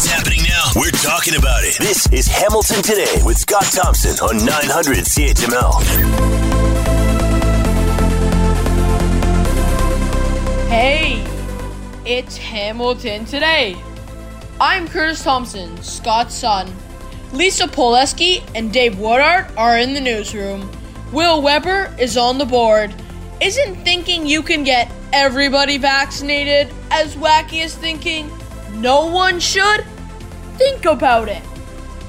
It's happening now. We're talking about it. This is Hamilton Today with Scott Thompson on 900 CHML. Hey, it's Hamilton Today. I'm Curtis Thompson, Scott's son. Lisa Poleski and Dave Woodart are in the newsroom. Will Weber is on the board. Isn't thinking you can get everybody vaccinated as wacky as thinking no one should? Think about it.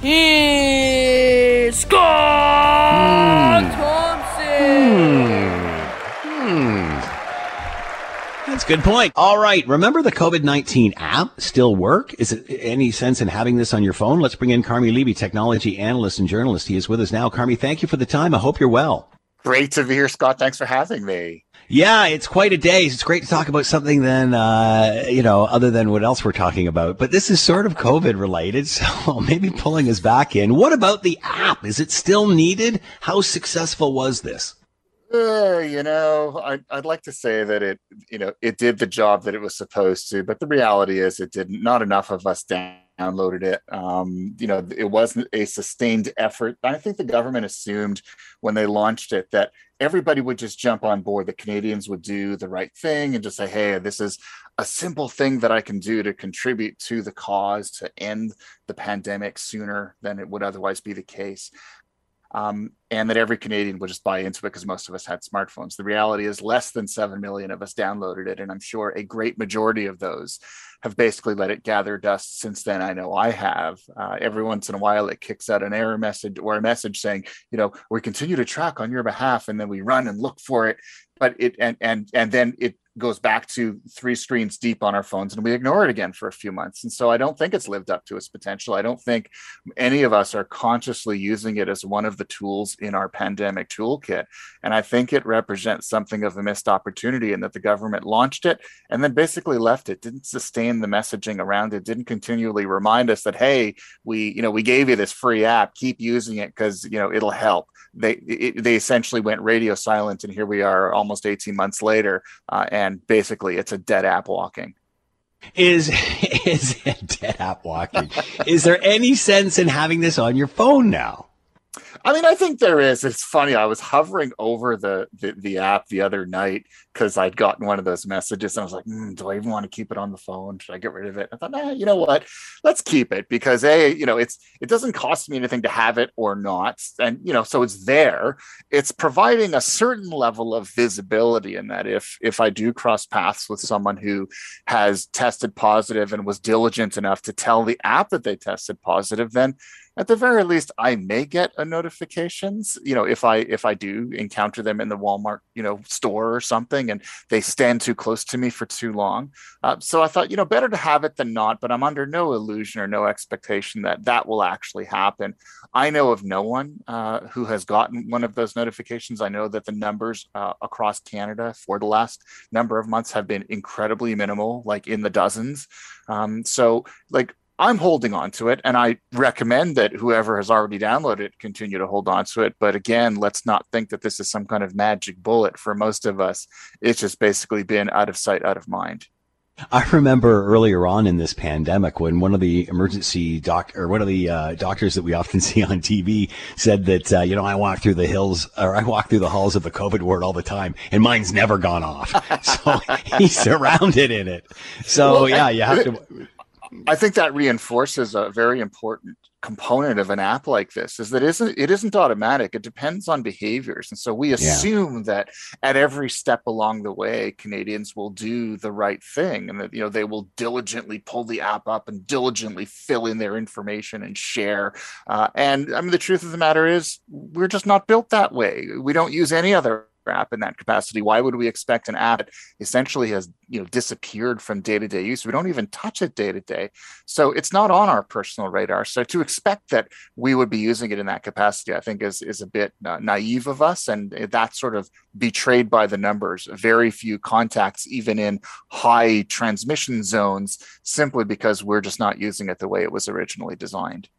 Here's Scott hmm. Thompson. Hmm. Hmm. That's a good point. All right. Remember the COVID 19 app still work? Is it any sense in having this on your phone? Let's bring in Carmi Levy, technology analyst and journalist. He is with us now. Carmi, thank you for the time. I hope you're well. Great to be here, Scott. Thanks for having me. Yeah, it's quite a day. It's great to talk about something then, uh, you know, other than what else we're talking about. But this is sort of COVID related, so maybe pulling us back in. What about the app? Is it still needed? How successful was this? Uh, you know, I'd, I'd like to say that it, you know, it did the job that it was supposed to, but the reality is it didn't. Not enough of us downloaded it. Um, you know, it wasn't a sustained effort. I think the government assumed when they launched it that everybody would just jump on board. The Canadians would do the right thing and just say, "Hey, this is a simple thing that I can do to contribute to the cause to end the pandemic sooner than it would otherwise be the case." Um, and that every Canadian would just buy into it because most of us had smartphones. The reality is, less than 7 million of us downloaded it. And I'm sure a great majority of those have basically let it gather dust since then. I know I have. Uh, every once in a while, it kicks out an error message or a message saying, you know, we continue to track on your behalf. And then we run and look for it. But it, and, and, and then it goes back to three screens deep on our phones and we ignore it again for a few months. And so I don't think it's lived up to its potential. I don't think any of us are consciously using it as one of the tools in our pandemic toolkit. And I think it represents something of a missed opportunity in that the government launched it and then basically left it, didn't sustain the messaging around it, didn't continually remind us that, hey, we, you know, we gave you this free app, keep using it because, you know, it'll help. They, it, they essentially went radio silent and here we are almost 18 months later. Uh, and basically it's a dead app walking. Is is it dead app walking? is there any sense in having this on your phone now? I mean, I think there is. It's funny. I was hovering over the the, the app the other night because I'd gotten one of those messages, and I was like, mm, "Do I even want to keep it on the phone? Should I get rid of it?" I thought, "Nah, you know what? Let's keep it because a, you know, it's it doesn't cost me anything to have it or not, and you know, so it's there. It's providing a certain level of visibility in that if if I do cross paths with someone who has tested positive and was diligent enough to tell the app that they tested positive, then at the very least i may get a notifications you know if i if i do encounter them in the walmart you know store or something and they stand too close to me for too long. Uh, so i thought you know better to have it than not but i'm under no illusion or no expectation that that will actually happen. I know of no one uh, who has gotten one of those notifications. I know that the numbers uh, across canada for the last number of months have been incredibly minimal like in the dozens. Um, so like I'm holding on to it, and I recommend that whoever has already downloaded it continue to hold on to it. But again, let's not think that this is some kind of magic bullet. For most of us, it's just basically been out of sight, out of mind. I remember earlier on in this pandemic when one of the emergency doc or one of the uh, doctors that we often see on TV said that uh, you know I walk through the hills or I walk through the halls of the COVID ward all the time and mine's never gone off. so he's surrounded in it. So well, yeah, you have to. I think that reinforces a very important component of an app like this is that it isn't it isn't automatic. It depends on behaviors. And so we assume yeah. that at every step along the way canadians will do the right thing and that you know they will diligently pull the app up and diligently fill in their information and share. Uh, and i mean the truth of the matter is we're just not built that way. We don't use any other app in that capacity. Why would we expect an app that essentially has you know disappeared from day to day use? We don't even touch it day to day, so it's not on our personal radar. So to expect that we would be using it in that capacity, I think is is a bit uh, naive of us, and that's sort of betrayed by the numbers. Very few contacts, even in high transmission zones, simply because we're just not using it the way it was originally designed.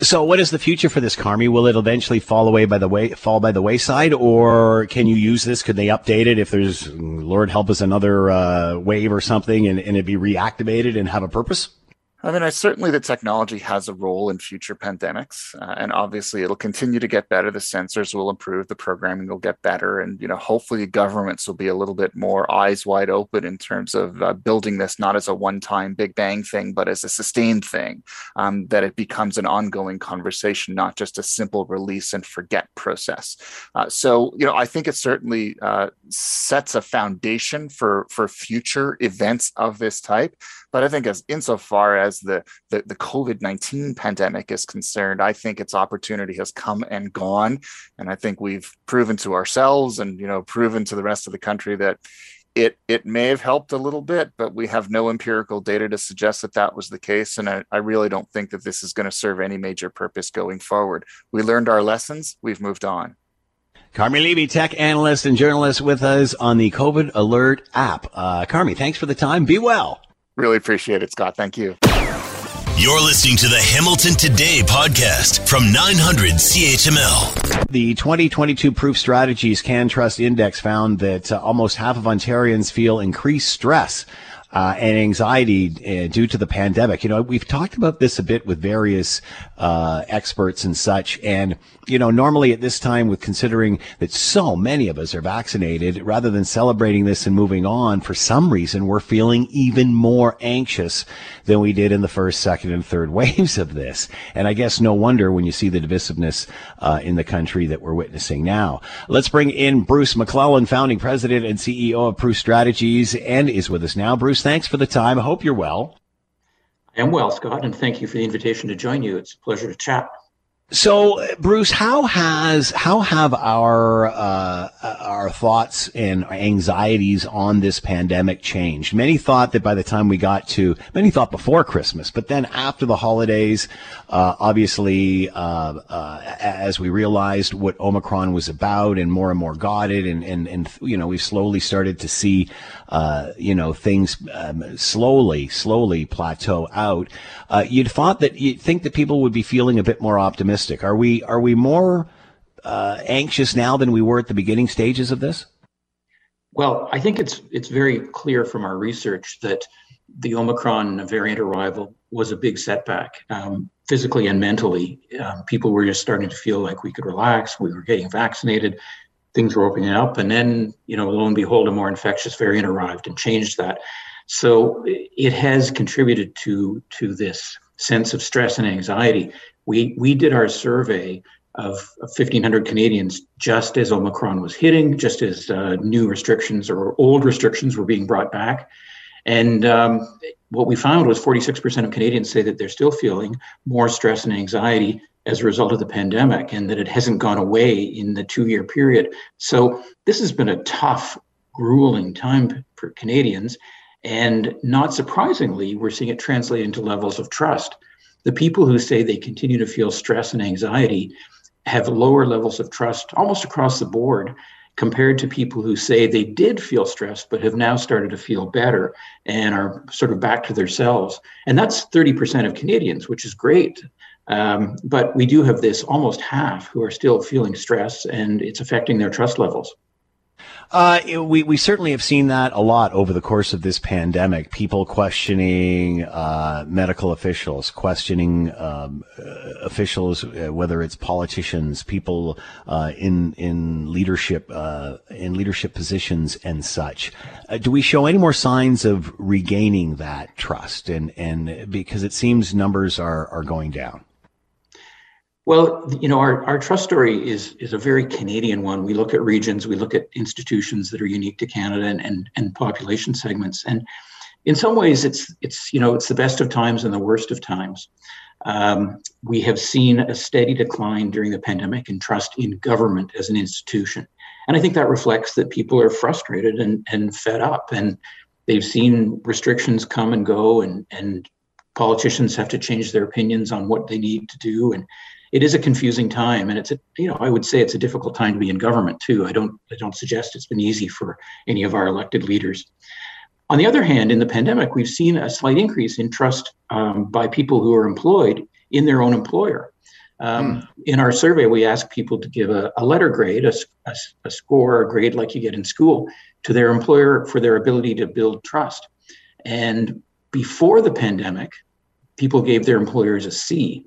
So, what is the future for this, Carmi? Will it eventually fall away by the way, fall by the wayside, or can you use this? Could they update it if there's, Lord help us, another uh, wave or something, and, and it be reactivated and have a purpose? I mean, I certainly the technology has a role in future pandemics, uh, and obviously it'll continue to get better. The sensors will improve, the programming will get better, and you know, hopefully governments will be a little bit more eyes wide open in terms of uh, building this not as a one-time big bang thing, but as a sustained thing. Um, that it becomes an ongoing conversation, not just a simple release and forget process. Uh, so, you know, I think it certainly uh, sets a foundation for for future events of this type. But I think as insofar as the, the, the COVID-19 pandemic is concerned, I think its opportunity has come and gone. And I think we've proven to ourselves and, you know, proven to the rest of the country that it it may have helped a little bit, but we have no empirical data to suggest that that was the case. And I, I really don't think that this is going to serve any major purpose going forward. We learned our lessons. We've moved on. Carmi Levy, tech analyst and journalist with us on the COVID Alert app. Uh, Carmi, thanks for the time. Be well. Really appreciate it, Scott. Thank you. You're listening to the Hamilton Today podcast from 900 CHML. The 2022 Proof Strategies CanTrust Index found that uh, almost half of Ontarians feel increased stress uh, and anxiety uh, due to the pandemic. You know, we've talked about this a bit with various uh, experts and such. And, you know, normally at this time, with considering that so many of us are vaccinated, rather than celebrating this and moving on, for some reason, we're feeling even more anxious than we did in the first, second, and third waves of this. And I guess no wonder when you see the divisiveness uh, in the country that we're witnessing now. Let's bring in Bruce MacLellan, founding president and CEO of Proof Strategies, and is with us now. Bruce, thanks for the time. I hope you're well. I am well, Scott, and thank you for the invitation to join you. It's a pleasure to chat. So, Bruce, how has how have our uh, our thoughts and anxieties on this pandemic changed? Many thought that by the time we got to many thought before Christmas, but then after the holidays, uh, obviously, uh, uh as we realized what Omicron was about, and more and more got it, and and and you know we slowly started to see uh, you know things um, slowly slowly plateau out. Uh, you'd thought that you'd think that people would be feeling a bit more optimistic? Are we are we more uh, anxious now than we were at the beginning stages of this? Well, I think it's it's very clear from our research that the Omicron variant arrival was a big setback, um, physically and mentally. Um, people were just starting to feel like we could relax. We were getting vaccinated. Things were opening up, and then you know, lo and behold, a more infectious variant arrived and changed that. So it has contributed to to this sense of stress and anxiety we we did our survey of 1,500 Canadians just as Omicron was hitting, just as uh, new restrictions or old restrictions were being brought back. And um, what we found was 46% of Canadians say that they're still feeling more stress and anxiety as a result of the pandemic and that it hasn't gone away in the two year period. So this has been a tough, grueling time for Canadians. And not surprisingly, we're seeing it translate into levels of trust. The people who say they continue to feel stress and anxiety have lower levels of trust almost across the board compared to people who say they did feel stressed but have now started to feel better and are sort of back to themselves. And that's 30% of Canadians, which is great. Um, but we do have this almost half who are still feeling stress and it's affecting their trust levels. Uh, we we certainly have seen that a lot over the course of this pandemic. People questioning uh, medical officials, questioning um, uh, officials, uh, whether it's politicians, people uh, in in leadership uh, in leadership positions and such. do we show any more signs of regaining that trust? And and because it seems numbers are are going down. Well, you know, our, our trust story is is a very Canadian one. We look at regions, we look at institutions that are unique to Canada and, and, and population segments. And in some ways it's it's you know it's the best of times and the worst of times. Um, we have seen a steady decline during the pandemic in trust in government as an institution. And I think that reflects that people are frustrated and, and fed up and they've seen restrictions come and go and, and politicians have to change their opinions on what they need to do. And it is a confusing time and it's a you know i would say it's a difficult time to be in government too i don't i don't suggest it's been easy for any of our elected leaders on the other hand in the pandemic we've seen a slight increase in trust um, by people who are employed in their own employer um, mm. in our survey we ask people to give a, a letter grade a, a, a score a grade like you get in school to their employer for their ability to build trust and before the pandemic people gave their employers a C.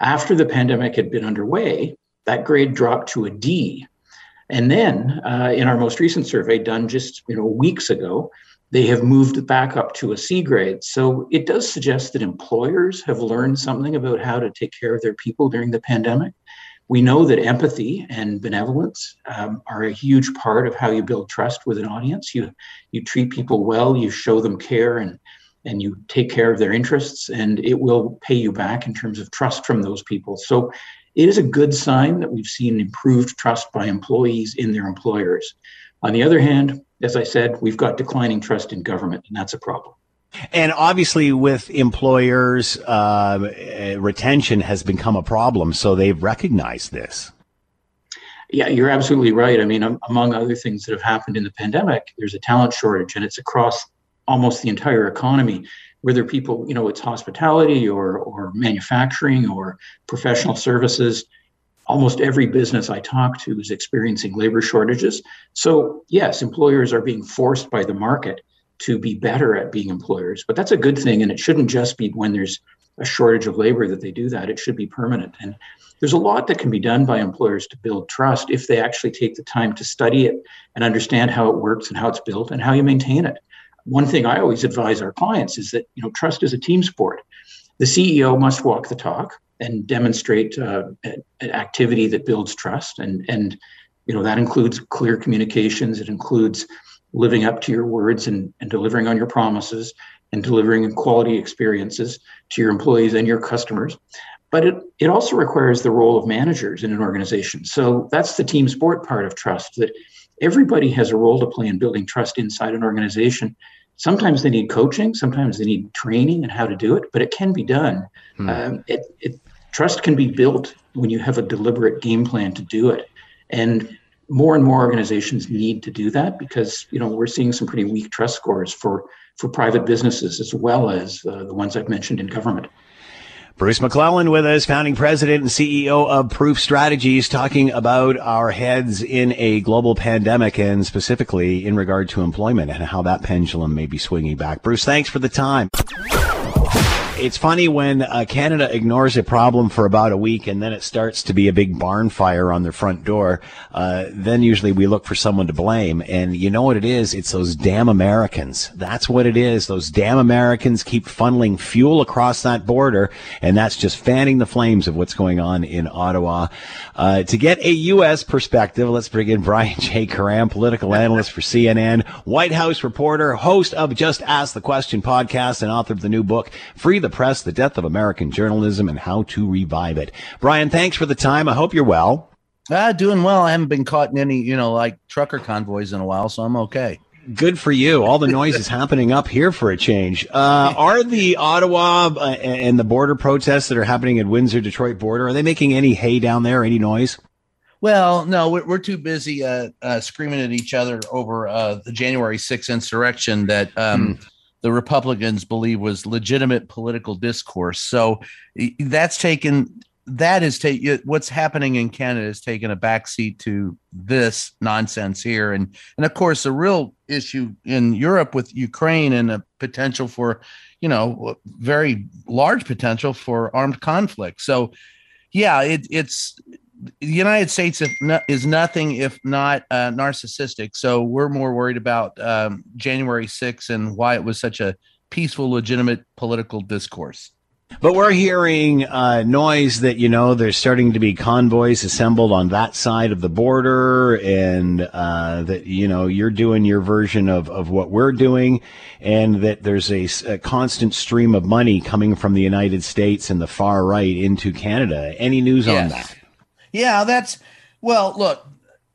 After the pandemic had been underway, that grade dropped to a D. And then, uh, in our most recent survey done just you know weeks ago, they have moved back up to a C grade. So it does suggest that employers have learned something about how to take care of their people during the pandemic. We know that empathy and benevolence um, are a huge part of how you build trust with an audience. You you treat people well, you show them care, and and you take care of their interests, and it will pay you back in terms of trust from those people. So it is a good sign that we've seen improved trust by employees in their employers. On the other hand, as I said, we've got declining trust in government, and that's a problem. And obviously, with employers, uh, retention has become a problem. So they've recognized this. Yeah, you're absolutely right. I mean, among other things that have happened in the pandemic, there's a talent shortage, and it's across almost the entire economy. Whether people, you know, it's hospitality or or manufacturing or professional services, almost every business I talk to is experiencing labor shortages. So yes, employers are being forced by the market to be better at being employers. But that's a good thing. And it shouldn't just be when there's a shortage of labor that they do that. It should be permanent. And there's a lot that can be done by employers to build trust if they actually take the time to study it and understand how it works and how it's built and how you maintain it. One thing I always advise our clients is that you know trust is a team sport. The CEO must walk the talk and demonstrate uh, an activity that builds trust, and and you know that includes clear communications. It includes living up to your words and, and delivering on your promises and delivering quality experiences to your employees and your customers. But it, it also requires the role of managers in an organization. So that's the team sport part of trust that everybody has a role to play in building trust inside an organization. Sometimes they need coaching, sometimes they need training and how to do it, but it can be done. Hmm. Um, it, it, trust can be built when you have a deliberate game plan to do it. And more and more organizations need to do that because you know we're seeing some pretty weak trust scores for for private businesses as well as uh, the ones I've mentioned in government. Bruce MacLellan with us, founding president and CEO of Proof Strategies, talking about our heads in a global pandemic and specifically in regard to employment and how that pendulum may be swinging back. Bruce, thanks for the time it's funny when uh, Canada ignores a problem for about a week and then it starts to be a big barn fire on their front door. Uh, then usually we look for someone to blame. And you know what it is? It's those damn Americans. That's what it is. Those damn Americans keep funneling fuel across that border. And that's just fanning the flames of what's going on in Ottawa. Uh, to get a U.S. perspective, let's bring in Brian J. Karem, political analyst for CNN, White House reporter, host of Just Ask the Question podcast, and author of the new book, Free the the Press, The Death of American Journalism, and How to Revive It. Brian, thanks for the time. I hope you're well. Ah, doing well. I haven't been caught in any, you know, like trucker convoys in a while, so I'm okay. Good for you. All the noise is happening up here for a change. Uh, are the Ottawa uh, and the border protests that are happening at Windsor Detroit border, are they making any hay down there, any noise? Well, no, we're, we're too busy uh, uh, screaming at each other over uh, the January 6th insurrection that um, hmm the Republicans believe was legitimate political discourse. So that's taken that is take what's happening in Canada has taken a backseat to this nonsense here, and and of course the real issue in Europe with Ukraine and a potential for, you know, very large potential for armed conflict. So, yeah, it, it's the United States is nothing if not uh, narcissistic. So we're more worried about um, January 6th and why it was such a peaceful, legitimate political discourse. But we're hearing uh, noise that you know there's starting to be convoys assembled on that side of the border, and uh, that you know you're doing your version of, of what we're doing, and that there's a, a, constant stream of money coming from the United States and the far right into Canada. Any news yes. on that? Yeah, that's well. Look,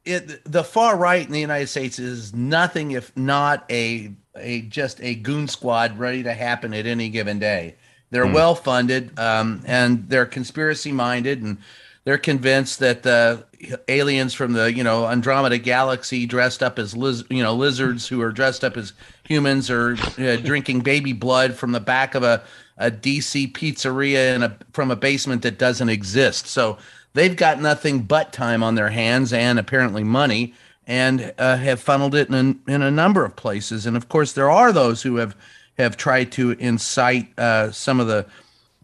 it, the far right in the United States is nothing if not a a just a goon squad ready to happen at any given day. They're mm. well funded um, and they're conspiracy minded and they're convinced that the aliens from the you know Andromeda galaxy dressed up as liz- you know lizards who are dressed up as humans are uh, drinking baby blood from the back of a a DC pizzeria in a from a basement that doesn't exist. So they've got nothing but time on their hands and apparently money and uh, have funneled it in a, in a number of places. And of course, there are those who have have tried to incite uh, some of the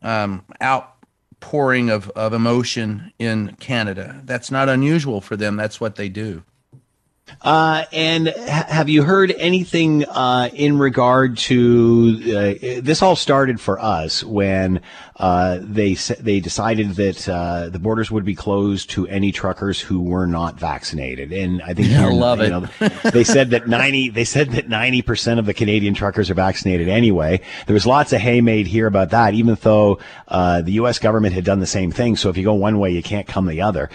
um, outpouring of, of emotion in Canada. That's not unusual for them. That's what they do. Uh, and ha- have you heard anything uh, in regard to uh, this? All started for us when uh, they they decided that uh, the borders would be closed to any truckers who were not vaccinated, and I think I love it. Know, they said that ninety they said that ninety percent of the Canadian truckers are vaccinated anyway. There was lots of hay made here about that, even though uh, the U.S. government had done the same thing. So if you go one way, you can't come the other.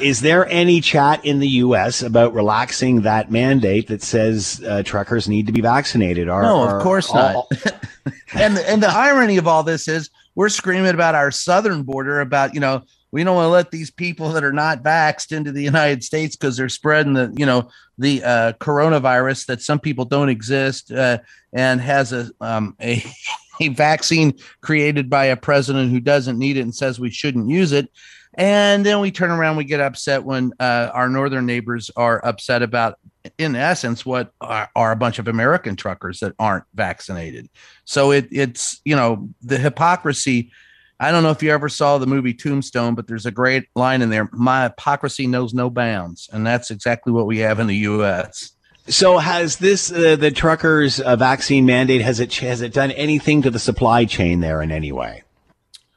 is there any chat in the U.S. about relaxing? that mandate that says uh, truckers need to be vaccinated. Are, no, of course all, not. and and the irony of all this is we're screaming about our southern border about you know we don't want to let these people that are not vaxxed into the United States because they're spreading the you know the uh, coronavirus that some people don't exist uh, and has a um, a a vaccine created by a president who doesn't need it and says we shouldn't use it. And then we turn around, we get upset when uh, our northern neighbors are upset about, in essence, what are, are, a bunch of American truckers that aren't vaccinated. So it, it's, you know, the hypocrisy. I don't know if you ever saw the movie Tombstone, but there's a great line in there My hypocrisy knows no bounds. And that's exactly what we have in the U.S. So has this uh, the truckers uh, vaccine mandate has it has it done anything to the supply chain there in any way?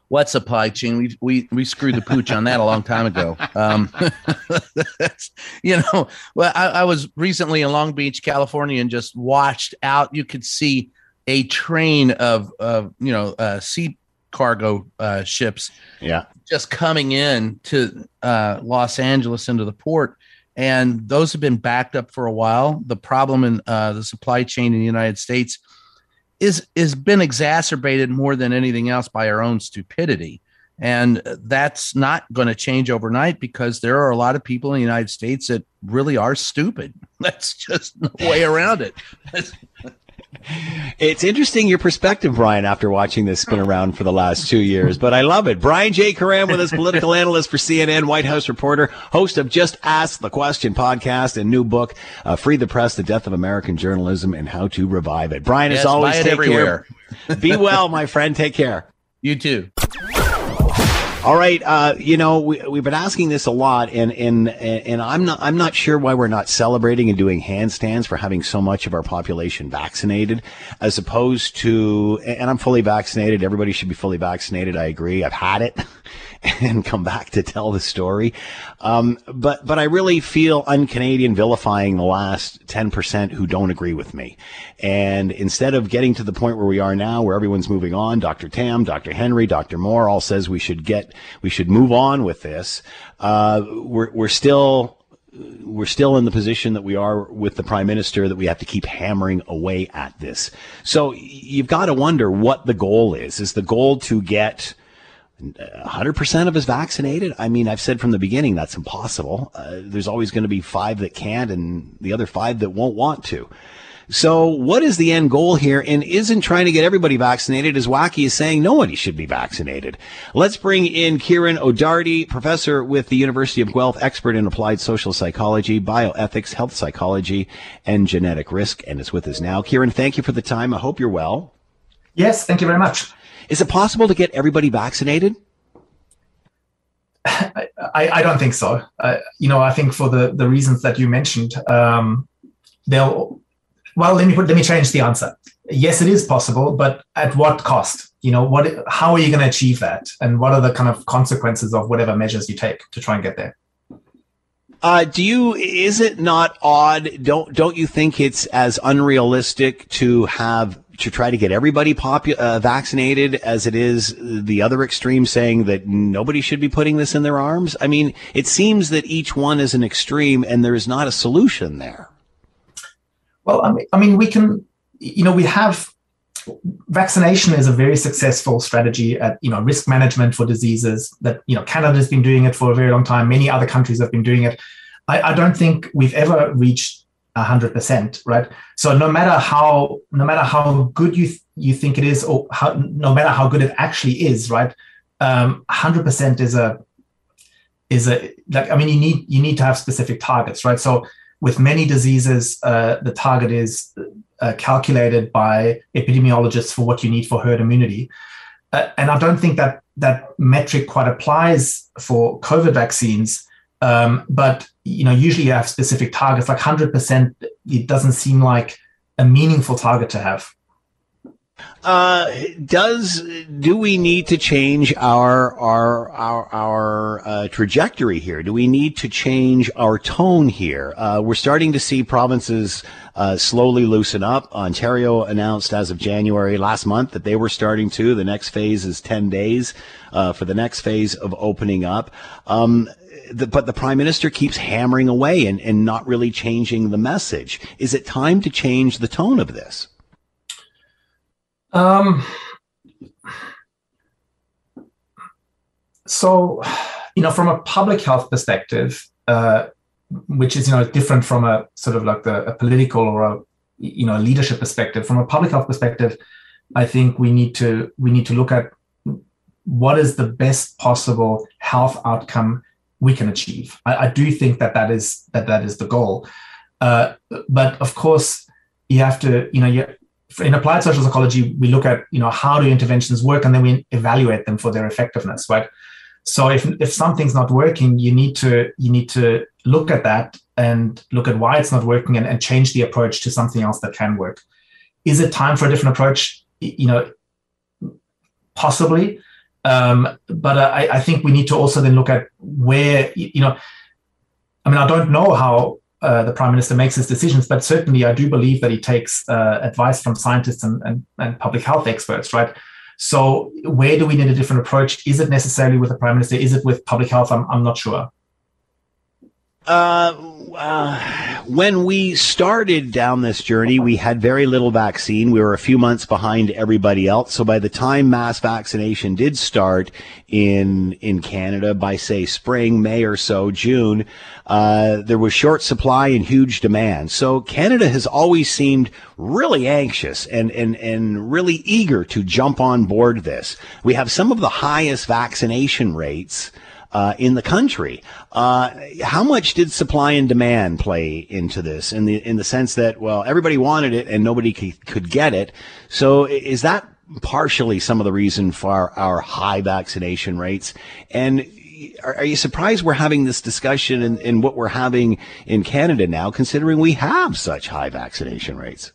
What supply chain? We we we screwed the pooch on that a long time ago. Um, you know, well, I, I, was recently in Long Beach, California, and just watched out. You could see a train of of you know uh, sea cargo uh, ships, yeah, just coming in to uh, Los Angeles into the port. And those have been backed up for a while. The problem in uh, the supply chain in the United States is is been exacerbated more than anything else by our own stupidity and that's not going to change overnight because there are a lot of people in the United States that really are stupid. That's just no way around it. It's interesting your perspective, Brian, after watching this spin around for the last two years, but I love it. Brian J. Karem with us, political analyst for CNN, White House reporter, host of Just Ask the Question podcast and new book, uh, Free the Press, The Death of American Journalism and How to Revive It. Brian, yes, as always, take everywhere. care. Be well, my friend. Take care. You too. All right, uh, you know we, we've been asking this a lot, and and and I'm not I'm not sure why we're not celebrating and doing handstands for having so much of our population vaccinated, as opposed to and I'm fully vaccinated. Everybody should be fully vaccinated. I agree. I've had it. and come back to tell the story. Um, but but I really feel un-Canadian vilifying the last ten percent who don't agree with me. And instead of getting to the point where we are now, where everyone's moving on, Dr. Tam, Dr. Henry, Dr. Moore all says we should get we should move on with this. Uh, we're we're still we're still in the position that we are with the prime minister that we have to keep hammering away at this. So you've got to wonder what the goal is. Is the goal to get 100% of us vaccinated? I mean, I've said from the beginning that's impossible. Uh, there's always going to be five that can't and the other five that won't want to. So, what is the end goal here? And isn't trying to get everybody vaccinated as wacky as saying nobody should be vaccinated? Let's bring in Kieran O'Doherty, professor with the University of Guelph, expert in applied social psychology, bioethics, health psychology, and genetic risk, and is with us now. Kieran, thank you for the time. I hope you're well. Yes, thank you very much. Is it possible to get everybody vaccinated? I, I don't think so. Uh, you know, I think for the, the reasons that you mentioned, um, they'll. Well, let me put, let me change the answer. Yes, it is possible, but at what cost? You know, what? How are you going to achieve that? And what are the kind of consequences of whatever measures you take to try and get there? Uh, do you? Is it not odd? Don't don't you think it's as unrealistic to have to try to get everybody popu- uh, vaccinated as it is the other extreme saying that nobody should be putting this in their arms? I mean, it seems that each one is an extreme and there is not a solution there. Well, I mean, I mean, we can, you know, we have vaccination is a very successful strategy at, you know, risk management for diseases that, you know, Canada's been doing it for a very long time. Many other countries have been doing it. I, I don't think we've ever reached hundred percent, right? So no matter how no matter how good you th- you think it is, or how no matter how good it actually is, right? Um, hundred percent is a is a like I mean you need you need to have specific targets, right? So with many diseases, uh, the target is uh, calculated by epidemiologists for what you need for herd immunity. Uh, and I don't think that that metric quite applies for COVID vaccines. Um, but you know, usually you have specific targets. Like 100%, it doesn't seem like a meaningful target to have. Uh, does do we need to change our our our our uh, trajectory here? Do we need to change our tone here? Uh, we're starting to see provinces uh, slowly loosen up. Ontario announced as of January last month that they were starting to. The next phase is ten days uh, for the next phase of opening up. Um, the, but the prime minister keeps hammering away and, and not really changing the message. Is it time to change the tone of this? Um, so, you know, from a public health perspective, uh, which is you know different from a sort of like the, a political or a you know leadership perspective. From a public health perspective, I think we need to we need to look at what is the best possible health outcome we can achieve. I, I do think that that is that that is the goal. Uh, but of course, you have to you know you in applied social psychology, we look at you know how do interventions work, and then we evaluate them for their effectiveness, right? So if if something's not working, you need to you need to look at that and look at why it's not working, and, and change the approach to something else that can work. Is it time for a different approach? You know, possibly, um, but I, I think we need to also then look at where you know. I mean, I don't know how uh, the prime minister makes his decisions, but certainly I do believe that he takes uh, advice from scientists and, and, and, public health experts, right? So, where do we need a different approach? Is it necessarily with the prime minister? Is it with public health? I'm, I'm not sure. Uh, uh, when we started down this journey, we had very little vaccine. We were a few months behind everybody else. So by the time mass vaccination did start in in Canada, by say spring, May or so, June, uh, there was short supply and huge demand. So Canada has always seemed really anxious and and and really eager to jump on board this. We have some of the highest vaccination rates uh, in the country. Uh, how much did supply and demand play into this in the in the sense that well everybody wanted it and nobody could, could get it? So is that partially some of the reason for our high vaccination rates? And are, are you surprised we're having this discussion and what we're having in Canada now, considering we have such high vaccination rates?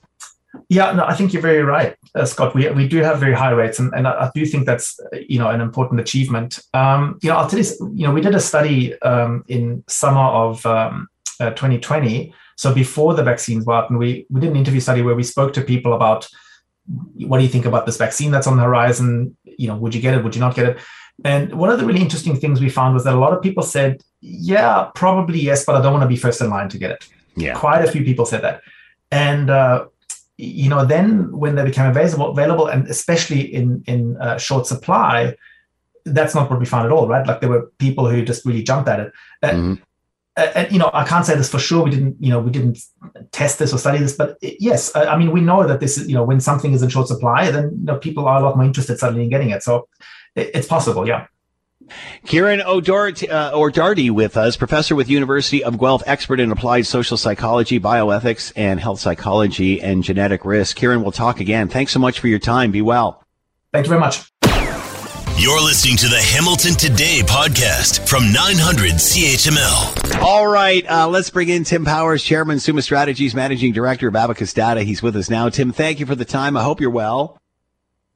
Yeah, no, I think you're very right, uh, Scott. We, we do have very high rates, and, and I, I do think that's you know an important achievement. Um, you know, I'll tell you, you know, we did a study um, in summer of um, uh, 2020, so before the vaccines were out, and we we did an interview study where we spoke to people about what do you think about this vaccine that's on the horizon? You know, would you get it? Would you not get it? And one of the really interesting things we found was that a lot of people said, "Yeah, probably yes, but I don't want to be first in line to get it." Yeah, quite a few people said that, and uh, you know, then when they became available, available, and especially in in uh, short supply, that's not what we found at all, right? Like there were people who just really jumped at it. Uh, mm-hmm. and you know, I can't say this for sure. We didn't, you know, we didn't test this or study this, but yes, I, I mean, we know that this is, you know, when something is in short supply, then you know, people are a lot more interested suddenly in getting it. So it, it's possible, yeah. Kieran O'Doherty, uh, O'Doherty with us, professor with University of Guelph, expert in applied social psychology, bioethics, and health psychology and genetic risk. Kieran, we'll talk again. Thanks so much for your time. Be well. Thank you very much. You're listening to the Hamilton Today podcast from 900 CHML. All right, uh, let's bring in Tim Powers, Chairman, Summa Strategies, Managing Director of Abacus Data. He's with us now. Tim, thank you for the time. I hope you're well.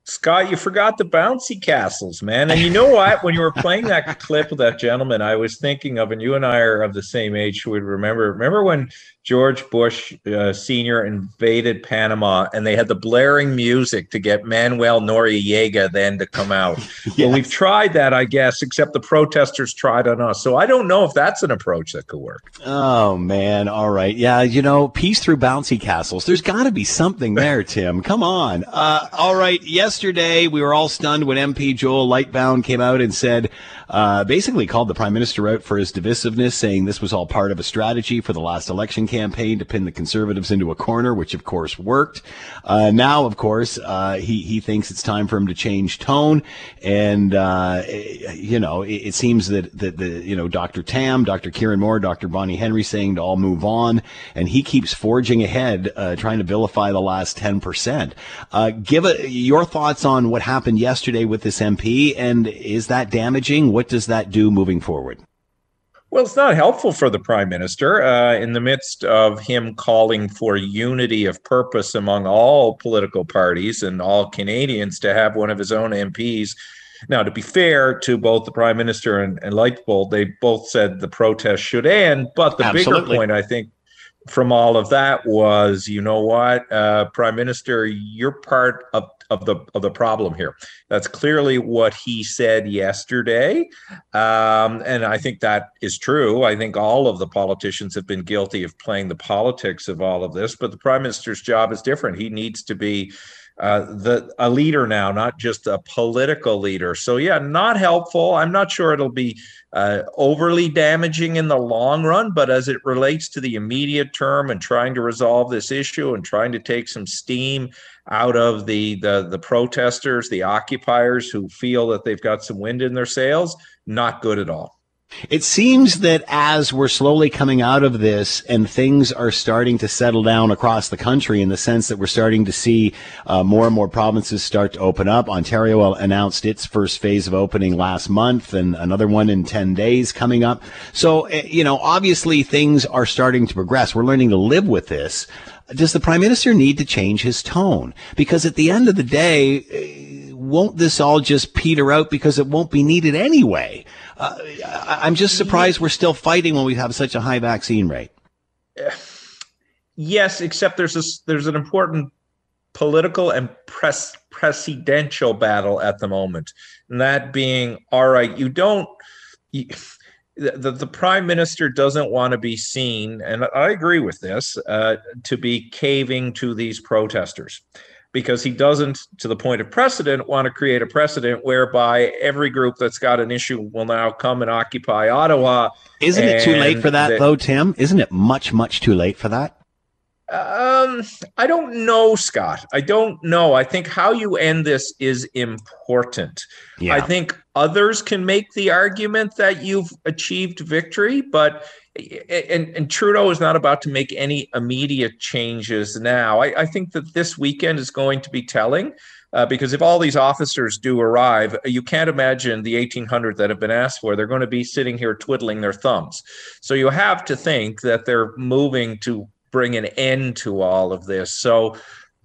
Scott, you forgot the bouncy castles, man. And you know what? When you were playing that clip of that gentleman, I was thinking of, and you and I are of the same age who would remember. Remember when George Bush uh, Sr. invaded Panama and they had the blaring music to get Manuel Noriega then to come out? yes. Well, we've tried that, I guess, except the protesters tried on us. So I don't know if that's an approach that could work. Oh, man. All right. Yeah. You know, peace through bouncy castles. There's got to be something there, Tim. Come on. Uh, all right. Yesterday we were all stunned when MP Joel Lightbound came out and said, uh, basically called the prime minister out for his divisiveness, saying this was all part of a strategy for the last election campaign to pin the conservatives into a corner, which of course worked. Uh, now, of course, uh, he he thinks it's time for him to change tone, and uh, you know it, it, seems that that the you know Dr. Tam, Dr. Kieran Moore, Dr. Bonnie Henry saying to all move on, and he keeps forging ahead, uh, trying to vilify the last ten percent. Uh, give a, your thoughts on what happened yesterday with this MP, and is that damaging? What does that do moving forward? Well, it's not helpful for the prime minister uh, in the midst of him calling for unity of purpose among all political parties and all Canadians to have one of his own MPs. Now, to be fair to both the prime minister and, and Lightbound, they both said the protest should end. But the Absolutely. bigger point, I think, from all of that was, you know what, uh, Prime Minister, you're part of of the of the problem here. That's clearly what he said yesterday, um, and I think that is true. I think all of the politicians have been guilty of playing the politics of all of this, but the prime minister's job is different. He needs to be uh, the a leader now, not just a political leader. So yeah, not helpful. I'm not sure it'll be uh, overly damaging in the long run, but as it relates to the immediate term and trying to resolve this issue and trying to take some steam out of the the the protesters, the occupiers who feel that they've got some wind in their sails, not good at all. It seems that as we're slowly coming out of this and things are starting to settle down across the country in the sense that we're starting to see uh, more and more provinces start to open up. Ontario announced its first phase of opening last month and another one in 10 days coming up. So, eh, you know, obviously things are starting to progress. We're learning to live with this. Does the prime minister need to change his tone? Because at the end of the day, eh, won't this all just peter out because it won't be needed anyway? Uh, I'm just surprised we're still fighting when we have such a high vaccine rate. Yes, except there's there's an important political and press presidential battle at the moment, and that being all right. You don't. You, the, the prime minister doesn't want to be seen, and I agree with this, uh, to be caving to these protesters because he doesn't, to the point of precedent, want to create a precedent whereby every group that's got an issue will now come and occupy Ottawa. Isn't it too late for that, though, Tim? Isn't it much, much too late for that? Um, I don't know, Scott. I don't know. I think how you end this is important. Yeah. I think others can make the argument that you've achieved victory, but and, and Trudeau is not about to make any immediate changes now. I, I think that this weekend is going to be telling. Uh, because if all these officers do arrive, you can't imagine the 1,800 that have been asked for. They're going to be sitting here twiddling their thumbs. So you have to think that they're moving to bring an end to all of this. So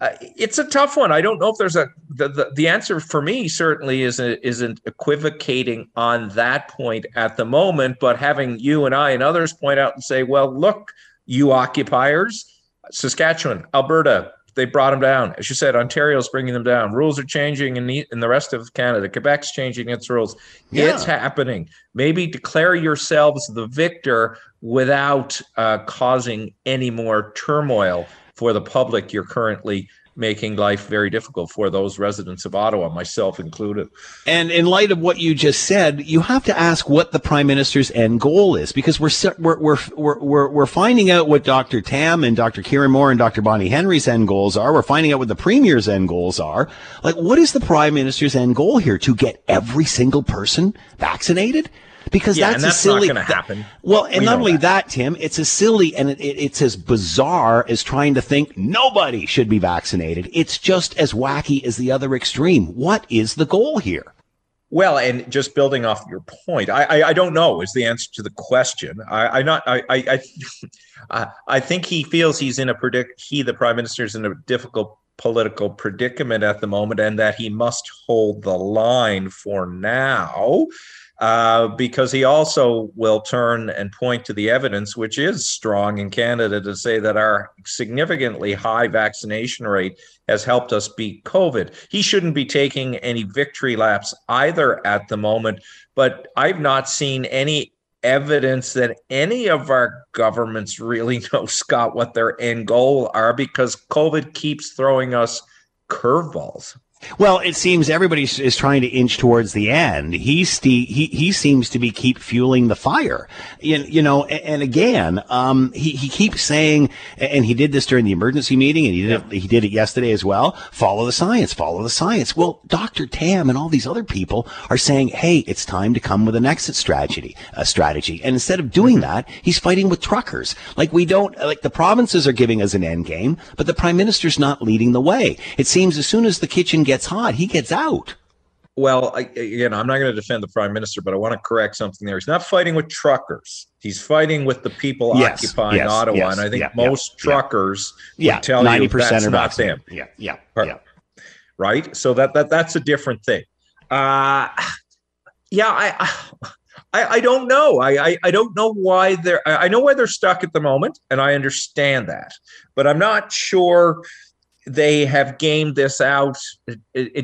uh, it's a tough one. I don't know if there's a the, the, the answer for me certainly isn't isn't equivocating on that point at the moment, but having you and I and others point out and say, well, look, you occupiers, Saskatchewan, Alberta, they brought them down. As you said, Ontario's bringing them down. Rules are changing in the, in the rest of Canada. Quebec's changing its rules. Yeah. It's happening. Maybe declare yourselves the victor without uh, causing any more turmoil for the public you're currently making life very difficult for those residents of Ottawa, myself included. And in light of what you just said, you have to ask what the prime minister's end goal is, because we're we're we're we're, we're finding out what Dr. Tam and Dr. Kieran Moore and Dr. Bonnie Henry's end goals are. We're finding out what the premier's end goals are. Like, what is the prime minister's end goal here? To get every single person vaccinated? Because yeah, that's, that's a silly. not going to happen. Well, and we not only that. that. Tim, it's as silly and it, it, it's as bizarre as trying to think nobody should be vaccinated. It's just as wacky as the other extreme. What is the goal here? Well, and just building off your point, I, I, I don't know is the answer to the question. I, I not I I I, I think he feels he's in a predict he the prime minister is in a difficult political predicament at the moment, and that he must hold the line for now uh, because he also will turn and point to the evidence, which is strong in Canada, to say that our significantly high vaccination rate has helped us beat COVID. He shouldn't be taking any victory laps either at the moment, but I've not seen any evidence that any of our governments really know, Scott, what their end goal are because COVID keeps throwing us curveballs. Well, it seems everybody is trying to inch towards the end. He's he he seems to be keep fueling the fire. You, you know, and, and again, um, he he keeps saying, and he did this during the emergency meeting, and he did it, he did it yesterday as well. Follow the science. Follow the science. Well, Dr. Tam and all these other people are saying, hey, it's time to come with an exit strategy. A strategy, and instead of doing mm-hmm. that, he's fighting with truckers. Like we don't like the provinces are giving us an end game, but the prime minister's not leading the way. It seems as soon as the kitchen gets hot, he gets out. Well, I, again, I'm not going to defend the prime minister, but I want to correct something there. He's not fighting with truckers. He's fighting with the people yes, occupying yes, Ottawa, yes, and I think yeah, most yeah, truckers yeah. would tell 90% you that's not them. Yeah, yeah, yeah. Right. So that that that's a different thing. Uh, yeah, I, I, I don't know. I, I, I don't know why they're. I know why they're stuck at the moment, and I understand that, but I'm not sure they have gamed this out uh,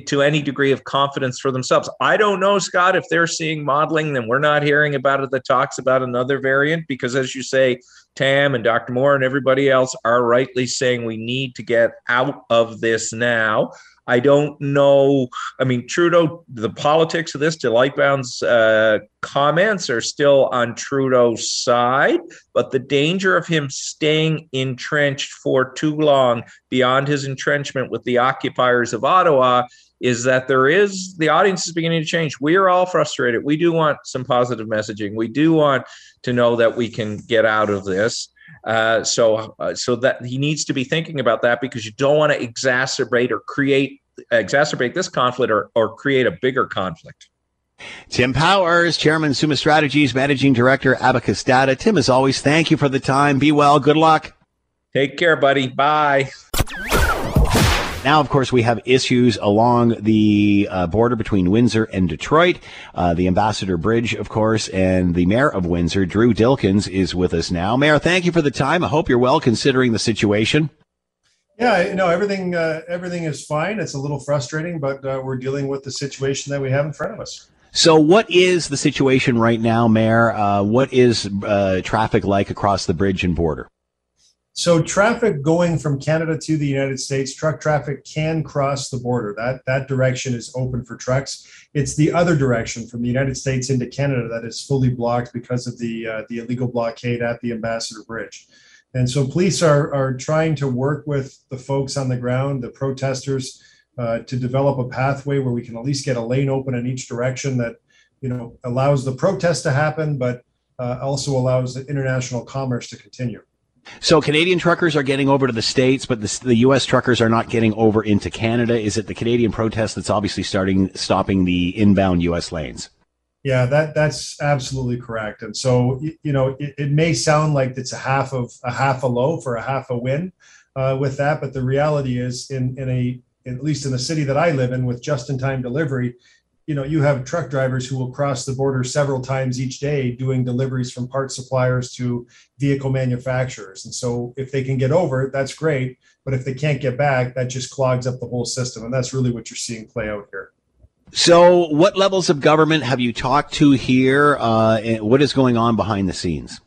to any degree of confidence for themselves. I don't know, Scott, if they're seeing modeling, then we're not hearing about it that talks about another variant because, as you say, Tam and Dr. Moore and everybody else are rightly saying we need to get out of this now. I don't know. I mean, Trudeau, the politics of this, to Lightbound's uh, comments are still on Trudeau's side, but the danger of him staying entrenched for too long beyond his entrenchment with the occupiers of Ottawa is that there is the audience is beginning to change. We are all frustrated. We do want some positive messaging. We do want to know that we can get out of this. Uh, so, uh, so that he needs to be thinking about that because you don't want to exacerbate or create exacerbate this conflict or, or create a bigger conflict. Tim Powers, Chairman, Summa Strategies, Managing Director, Abacus Data. Tim, as always, thank you for the time. Be well. Good luck. Take care, buddy. Bye. Now, of course, we have issues along the uh, border between Windsor and Detroit. Uh, the Ambassador Bridge, of course, and the Mayor of Windsor, Drew Dilkens, is with us now. Mayor, thank you for the time. I hope you're well considering the situation. Yeah, no, everything uh, everything is fine. It's a little frustrating, but uh, we're dealing with the situation that we have in front of us. So, what is the situation right now, Mayor? Uh, what is uh, traffic like across the bridge and border? So traffic going from Canada to the United States, truck traffic can cross the border. That that direction is open for trucks. It's the other direction from the United States into Canada that is fully blocked because of the uh, the illegal blockade at the Ambassador Bridge. And so police are are trying to work with the folks on the ground, the protesters, uh, to develop a pathway where we can at least get a lane open in each direction that you know allows the protest to happen, but uh, also allows the international commerce to continue. So Canadian truckers are getting over to the states, but the, the, U.S. truckers are not getting over into Canada. Is it the Canadian protest that's obviously starting stopping the inbound U.S. lanes? Yeah, that that's absolutely correct. And so you know, it, it may sound like it's a half of a half a loaf or a half a win uh, with that, but the reality is, in in a at least in the city that I live in, with just-in-time delivery, you know you have truck drivers who will cross the border several times each day doing deliveries from part suppliers to vehicle manufacturers. And so if they can get over that's great. But if they can't get back that just clogs up the whole system. And that's really what you're seeing play out here. So what levels of government have you talked to here? Uh, what is going on behind the scenes?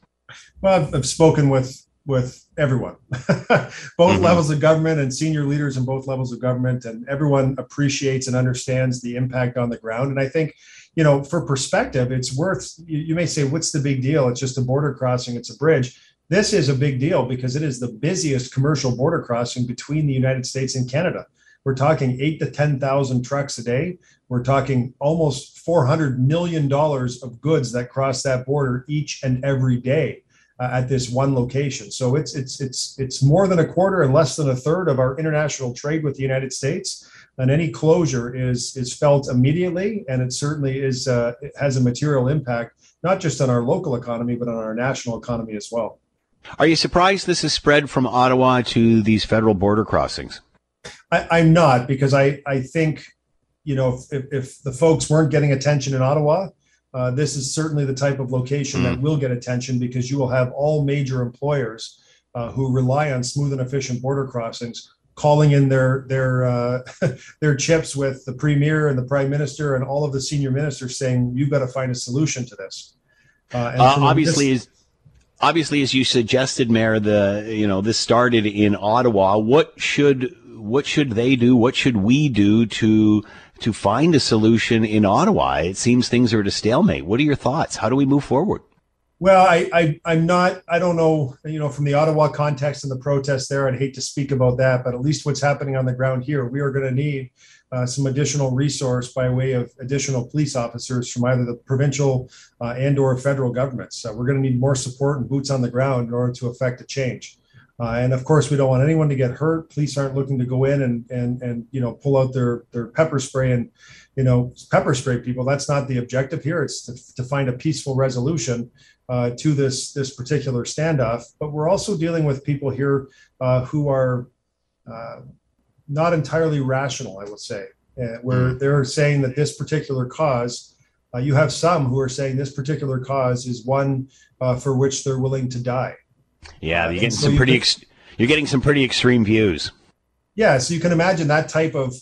Well I've, I've spoken with with everyone, both mm-hmm. levels of government and senior leaders in both levels of government, and everyone appreciates and understands the impact on the ground. And I think, you know, for perspective, it's worth. You, you may say, "What's the big deal? It's just a border crossing. It's a bridge." This is a big deal because it is the busiest commercial border crossing between the United States and Canada. We're talking eight to 10,000 trucks a day. We're talking almost $400 million of goods that cross that border each and every day uh, at this one location. So it's it's it's it's more than a quarter and less than a third of our international trade with the United States. And any closure is is felt immediately, and it certainly is uh, it has a material impact not just on our local economy but on our national economy as well. Are you surprised this is spread from Ottawa to these federal border crossings? I, am not because I I think you know if, if the folks weren't getting attention in Ottawa, uh, this is certainly the type of location that will get attention because you will have all major employers uh, who rely on smooth and efficient border crossings calling in their their uh, their chips with the premier and the prime minister and all of the senior ministers saying you've got to find a solution to this. Uh, uh, obviously, this- obviously, as you suggested, Mayor, the you know this started in Ottawa. What should what should they do? What should we do to to find a solution in Ottawa? It seems things are at a stalemate. What are your thoughts? How do we move forward? Well, I, I I'm not. I don't know. You know, from the Ottawa context and the protests there, I'd hate to speak about that. But at least what's happening on the ground here, we are going to need uh, some additional resource by way of additional police officers from either the provincial uh, and or federal governments. So we're going to need more support and boots on the ground in order to affect a change. Uh, and of course, we don't want anyone to get hurt. Police aren't looking to go in and and and you know pull out their their pepper spray and you know pepper spray people. That's not the objective here. It's to, to find a peaceful resolution uh, to this this particular standoff. But we're also dealing with people here uh, who are uh, not entirely rational, I would say, uh, where mm. they're saying that this particular cause. Uh, you have some who are saying this particular cause is one uh, for which they're willing to die. Yeah, you're getting so some pretty. You ex- you're getting some pretty extreme views. Yeah, so you can imagine that type of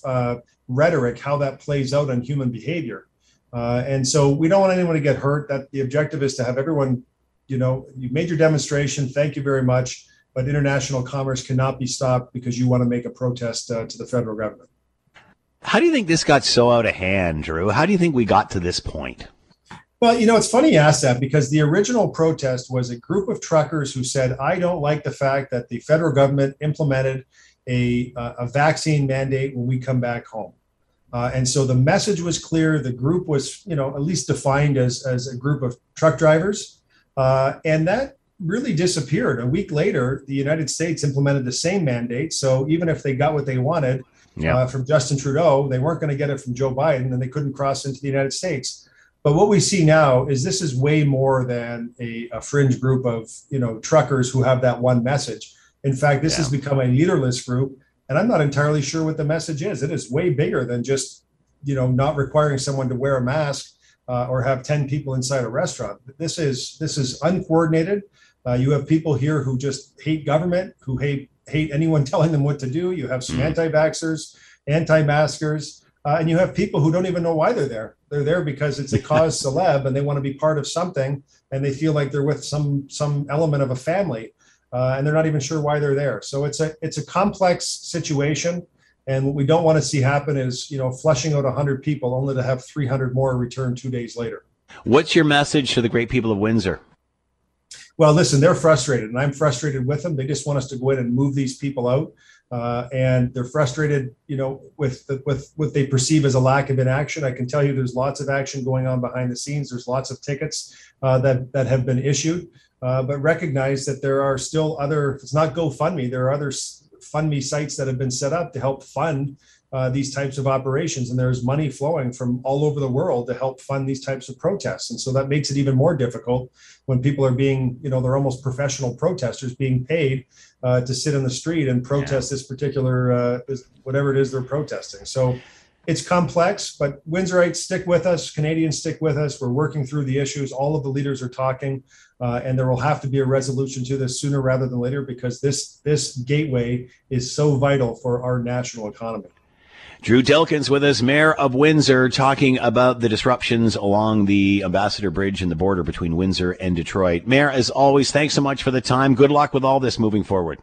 rhetoric, how that plays out on human behavior. Uh, and so we don't want anyone to get hurt. That the objective is to have everyone, you know, you made your demonstration. Thank you very much. But international commerce cannot be stopped because you want to make a protest uh, to the federal government. How do you think this got so out of hand, Drew? How do you think we got to this point? Well, you know, it's funny you asked that because the original protest was a group of truckers who said, I don't like the fact that the federal government implemented a, uh, a vaccine mandate when we come back home. Uh, and so the message was clear. The group was, you know, at least defined as, as a group of truck drivers. Uh, and that really disappeared. A week later, the United States implemented the same mandate. So even if they got what they wanted yeah. uh, from Justin Trudeau, they weren't going to get it from Joe Biden and they couldn't cross into the United States. But what we see now is this is way more than a, a fringe group of, you know, truckers who have that one message. In fact, this yeah. has become a leaderless group and I'm not entirely sure what the message is. It is way bigger than just, you know, not requiring someone to wear a mask uh, or have 10 people inside a restaurant. This is this is uncoordinated. Uh, you have people here who just hate government, who hate hate anyone telling them what to do. You have some mm. anti-vaxxers, anti-maskers, uh, and you have people who don't even know why they're there. They're there because it's a cause celeb and they want to be part of something, and they feel like they're with some some element of a family uh, and they're not even sure why they're there. So it's a it's a complex situation, and what we don't want to see happen is you know flushing out 100 people only to have 300 more return two days later. What's your message to the great people of Windsor? Well, listen, they're frustrated, and I'm frustrated with them. They just want us to go in and move these people out, uh, and they're frustrated, you know, with the, with what they perceive as a lack of inaction. I can tell you, there's lots of action going on behind the scenes. There's lots of tickets uh, that that have been issued. Uh, but recognize that there are still other, it's not GoFundMe, there are other fund me sites that have been set up to help fund uh, these types of operations. And there's money flowing from all over the world to help fund these types of protests. And so that makes it even more difficult when people are being, you know, they're almost professional protesters being paid uh, to sit in the street and protest yeah. this particular, uh, whatever it is they're protesting. So it's complex, but Windsorites stick with us, Canadians stick with us. We're working through the issues. All of the leaders are talking, uh, and there will have to be a resolution to this sooner rather than later because this this gateway is so vital for our national economy. Drew Dilkens with us, Mayor of Windsor, talking about the disruptions along the Ambassador Bridge and the border between Windsor and Detroit. Mayor, as always, thanks so much for the time. Good luck with all this moving forward.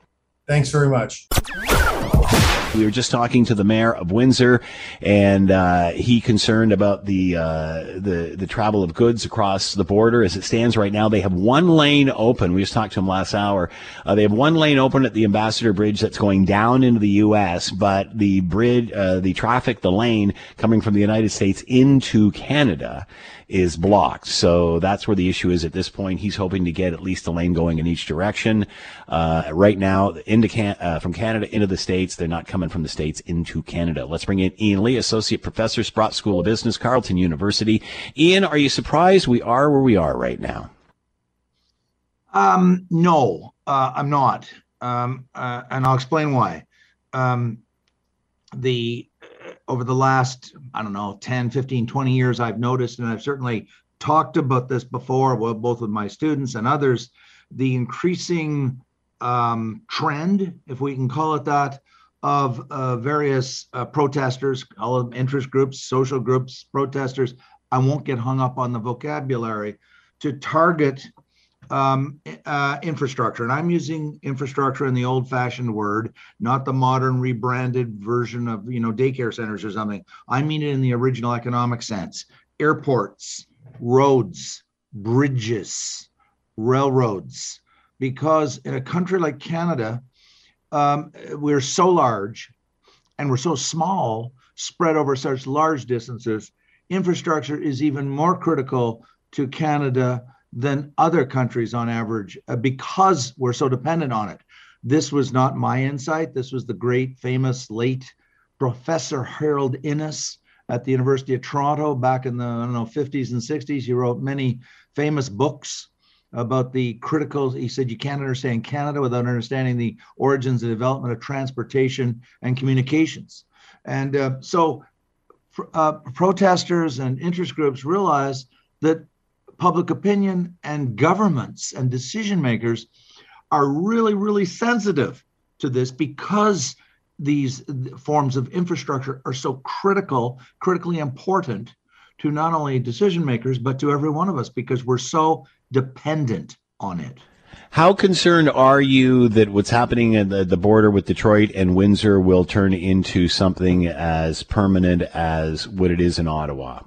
Thanks very much. We were just talking to the mayor of Windsor, and uh, he concerned about the uh, the the travel of goods across the border. As it stands right now, they have one lane open. We just talked to him last hour. Uh, they have one lane open at the Ambassador Bridge that's going down into the U.S., but the bridge, uh, the traffic, the lane coming from the United States into Canada is blocked. So that's where the issue is at this point. He's hoping to get at least a lane going in each direction. Uh, right now, into Can- uh, from Canada into the States, they're not coming from the States into Canada. Let's bring in Ian Lee, Associate Professor, Sprott School of Business, Carleton University. Ian, are you surprised we are where we are right now? Um, no, uh, I'm not. Um, uh, and I'll explain why. Um, the over the last, I don't know, 10, 15, 20 years, I've noticed, and I've certainly talked about this before, well, both with my students and others, the increasing um, trend, if we can call it that, of uh, various uh, protesters, all of interest groups, social groups, protesters. I won't get hung up on the vocabulary to target um, uh, infrastructure, and I'm using infrastructure in the old-fashioned word, not the modern rebranded version of you know daycare centers or something. I mean it in the original economic sense: airports, roads, bridges, railroads. Because in a country like Canada, um, we're so large and we're so small, spread over such large distances. Infrastructure is even more critical to Canada than other countries on average uh, because we're so dependent on it. This was not my insight. This was the great, famous, late Professor Harold Innis at the University of Toronto back in the I don't know 50s and 60s. He wrote many famous books about the critical. He said you can't understand Canada without understanding the origins and development of transportation and communications. And uh, so, uh, protesters and interest groups realized that public opinion and governments and decision makers are really, really sensitive to this because these forms of infrastructure are so critical, critically important to not only decision makers, but to every one of us because we're so dependent on it. How concerned are you that what's happening at the, the border with Detroit and Windsor will turn into something as permanent as what it is in Ottawa?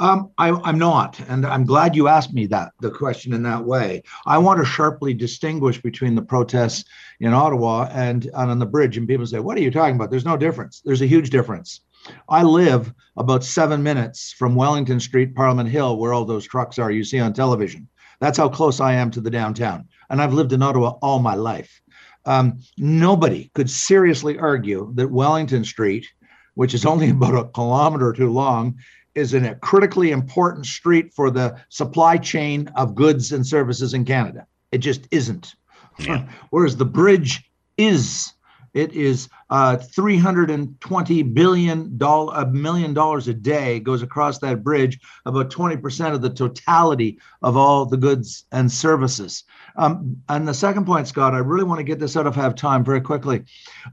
Um, I, am not, and I'm glad you asked me that the question in that way. I want to sharply distinguish between the protests in Ottawa and, and on the bridge. And people say, "What are you talking about?" There's no difference. There's a huge difference. I live about seven minutes from Wellington Street, Parliament Hill, where all those trucks are you see on television. That's how close I am to the downtown, and I've lived in Ottawa all my life. Um, nobody could seriously argue that Wellington Street, which is only about a kilometer two long, is in a critically important street for the supply chain of goods and services in Canada. It just isn't. Yeah. Whereas the bridge is. It is uh, 320 billion dollar a million dollars a day goes across that bridge, about 20% of the totality of all the goods and services. Um, and the second point, Scott, I really want to get this out if I have time very quickly.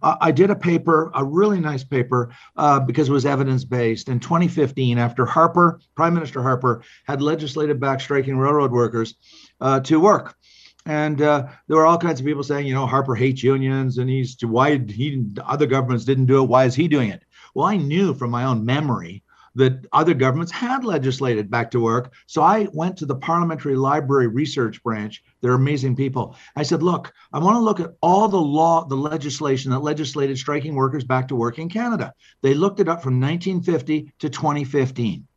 Uh, I did a paper, a really nice paper, uh, because it was evidence based in 2015 after Harper, Prime Minister Harper, had legislated back striking railroad workers uh, to work. And uh, there were all kinds of people saying, you know, Harper hates unions, and he's why he other governments didn't do it. Why is he doing it? Well, I knew from my own memory that other governments had legislated back to work. So I went to the Parliamentary Library Research Branch. They're amazing people. I said, look, I want to look at all the law, the legislation that legislated striking workers back to work in Canada. They looked it up from 1950 to 2015.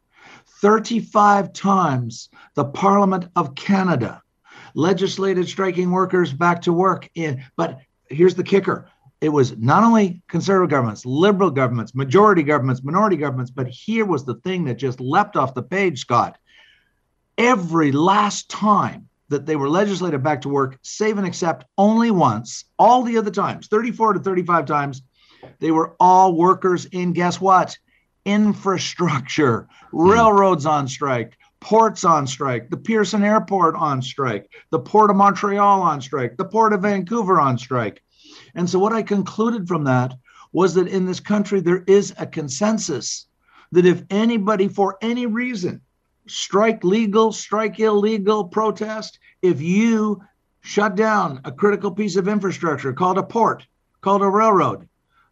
35 times the Parliament of Canada legislated striking workers back to work in but here's the kicker it was not only conservative governments, liberal governments, majority governments, minority governments, but here was the thing that just leapt off the page, Scott. Every last time that they were legislated back to work, save and except only once, all the other times, 34 to 35 times, they were all workers in guess what? Infrastructure, hmm. railroads on strike, ports on strike, the Pearson Airport on strike, the Port of Montreal on strike, the Port of Vancouver on strike. And so, what I concluded from that was that in this country, there is a consensus that if anybody, for any reason, strike legal, strike illegal, protest, if you shut down a critical piece of infrastructure called a port, called a railroad,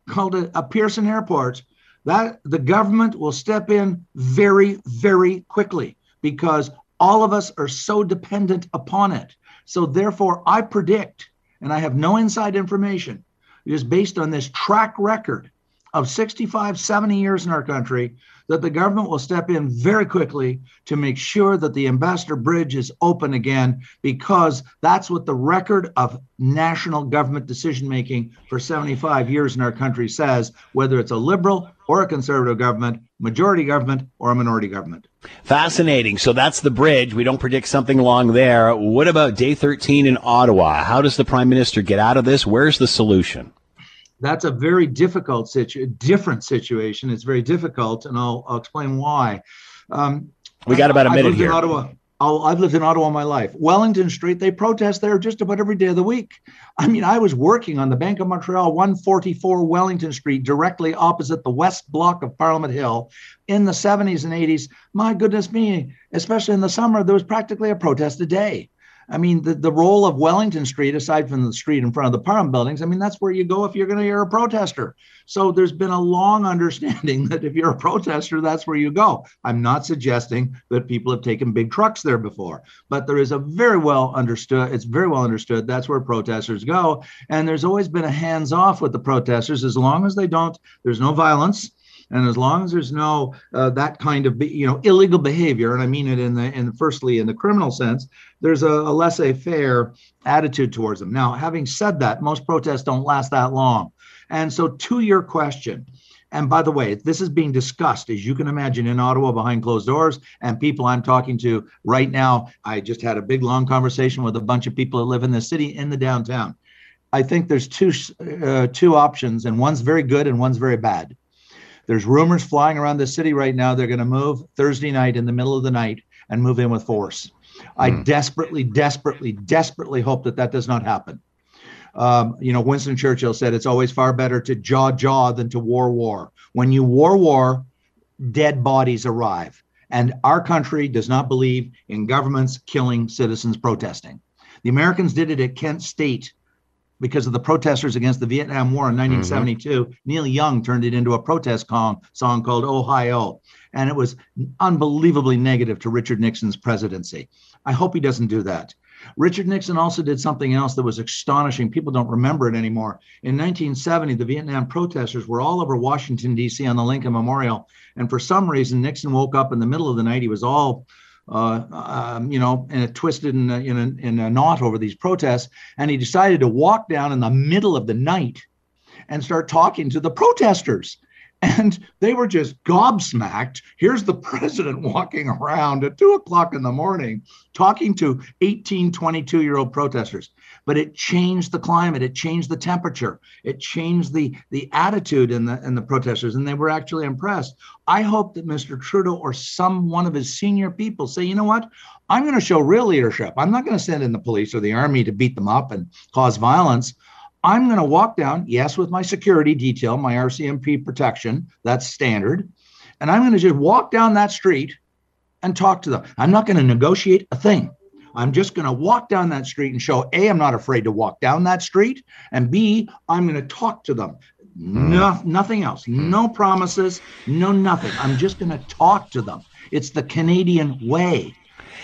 called a, a Pearson Airport, that the government will step in very, very quickly because all of us are so dependent upon it. So, therefore, I predict and I have no inside information. It is based on this track record of 65, 70 years in our country that the government will step in very quickly to make sure that the Ambassador Bridge is open again, because that's what the record of national government decision making for 75 years in our country says, whether it's a liberal or a conservative government, majority government or a minority government. Fascinating. So that's the bridge. We don't predict something along there. What about day 13 in Ottawa? How does the prime minister get out of this? Where's the solution? That's a very difficult situ- different situation. It's very difficult, and I'll, I'll explain why. Um, we got about a minute here. Ottawa. Oh, i have lived in Ottawa my life. Wellington Street, they protest there just about every day of the week. I mean, I was working on the Bank of Montreal, 144 Wellington Street, directly opposite the west block of Parliament Hill in the 70s and 80s. My goodness me, especially in the summer, there was practically a protest a day. I mean, the, the role of Wellington Street, aside from the street in front of the Parliament buildings, I mean, that's where you go if you're going to hear a protester. So there's been a long understanding that if you're a protester, that's where you go. I'm not suggesting that people have taken big trucks there before, but there is a very well understood, it's very well understood that's where protesters go. And there's always been a hands off with the protesters as long as they don't, there's no violence and as long as there's no uh, that kind of you know illegal behavior and i mean it in the in firstly in the criminal sense there's a, a laissez-faire attitude towards them now having said that most protests don't last that long and so to your question and by the way, this is being discussed, as you can imagine, in Ottawa behind closed doors. And people I'm talking to right now, I just had a big, long conversation with a bunch of people that live in the city in the downtown. I think there's two uh, two options, and one's very good and one's very bad. There's rumors flying around the city right now. They're going to move Thursday night in the middle of the night and move in with force. I hmm. desperately, desperately, desperately hope that that does not happen. Um, you know, Winston Churchill said it's always far better to jaw jaw than to war war. When you war war, dead bodies arrive. And our country does not believe in governments killing citizens protesting. The Americans did it at Kent State because of the protesters against the Vietnam War in 1972, mm-hmm. Neil Young turned it into a protest song, song called Ohio. And it was unbelievably negative to Richard Nixon's presidency. I hope he doesn't do that. Richard Nixon also did something else that was astonishing. People don't remember it anymore. In 1970, the Vietnam protesters were all over Washington, D.C. on the Lincoln Memorial. And for some reason, Nixon woke up in the middle of the night. He was all uh, um, you know, and twisted in a, in, a, in a knot over these protests. And he decided to walk down in the middle of the night and start talking to the protesters. And they were just gobsmacked. Here's the president walking around at two o'clock in the morning talking to 18, 22 year old protesters. But it changed the climate, it changed the temperature, it changed the, the attitude in the, in the protesters, and they were actually impressed. I hope that Mr. Trudeau or some one of his senior people say, you know what? I'm going to show real leadership. I'm not going to send in the police or the army to beat them up and cause violence. I'm going to walk down, yes, with my security detail, my RCMP protection, that's standard. And I'm going to just walk down that street and talk to them. I'm not going to negotiate a thing. I'm just going to walk down that street and show A, I'm not afraid to walk down that street. And B, I'm going to talk to them. Hmm. No, nothing else. Hmm. No promises, no nothing. I'm just going to talk to them. It's the Canadian way.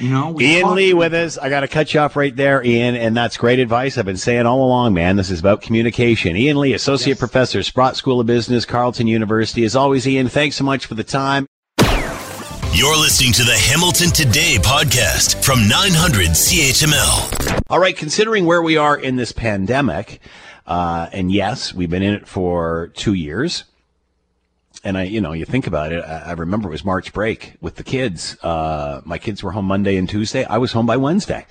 You know, Ian Lee with us. I got to cut you off right there, Ian, and that's great advice. I've been saying all along, man. This is about communication. Ian Lee, associate yes. professor, Sprott School of Business, Carleton University. As always, Ian, thanks so much for the time. You're listening to the Hamilton Today podcast from 900 CHML. All right, considering where we are in this pandemic, uh, and yes, we've been in it for two years and I, you know, you think about it. I, I remember it was March break with the kids. Uh, my kids were home Monday and Tuesday. I was home by Wednesday,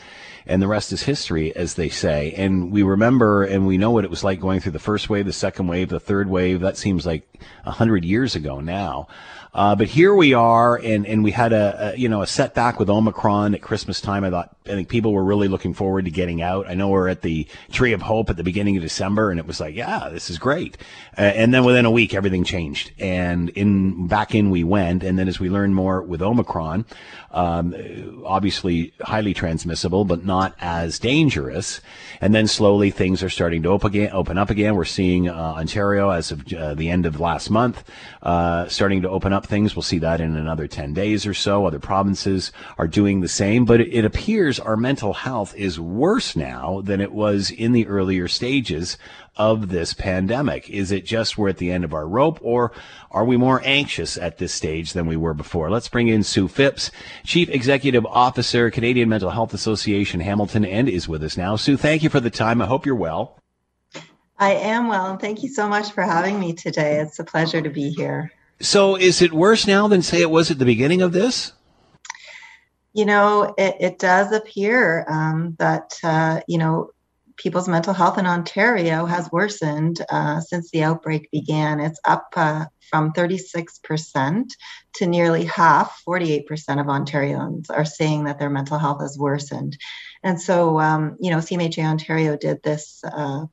and the rest is history, as they say. And we remember, and we know what it was like going through the first wave, the second wave, the third wave. That seems like a hundred years ago now. Uh, but here we are, and, and we had a, a, you know a setback with Omicron at Christmas time. I thought I think people were really looking forward to getting out. I know we're at the Tree of Hope at the beginning of December, and it was like, yeah, this is great. Uh, and then within a week, everything changed, and in back in we went. And then as we learned more with Omicron, um, obviously highly transmissible, but not as dangerous. And then slowly things are starting to open again. Open up again. We're seeing uh, Ontario as of uh, the end of last month uh, starting to open up things. We'll see that in another 10 days or so. Other provinces are doing the same, but it, it appears our mental health is worse now than it was in the earlier stages of this pandemic? Is it just we're at the end of our rope, or are we more anxious at this stage than we were before? Let's bring in Sue Phipps, Chief Executive Officer, Canadian Mental Health Association Hamilton, and is with us now. Sue, thank you for the time. I hope you're well. I am well, and thank you so much for having me today. It's a pleasure to be here. So, is it worse now than say it was at the beginning of this? You know, it, it does appear um, that uh, you know people's mental health in Ontario has worsened uh, since the outbreak began. It's up uh, from 36% to nearly half, 48% of Ontarians are saying that their mental health has worsened. And so, um, you know, CMHA Ontario did this uh,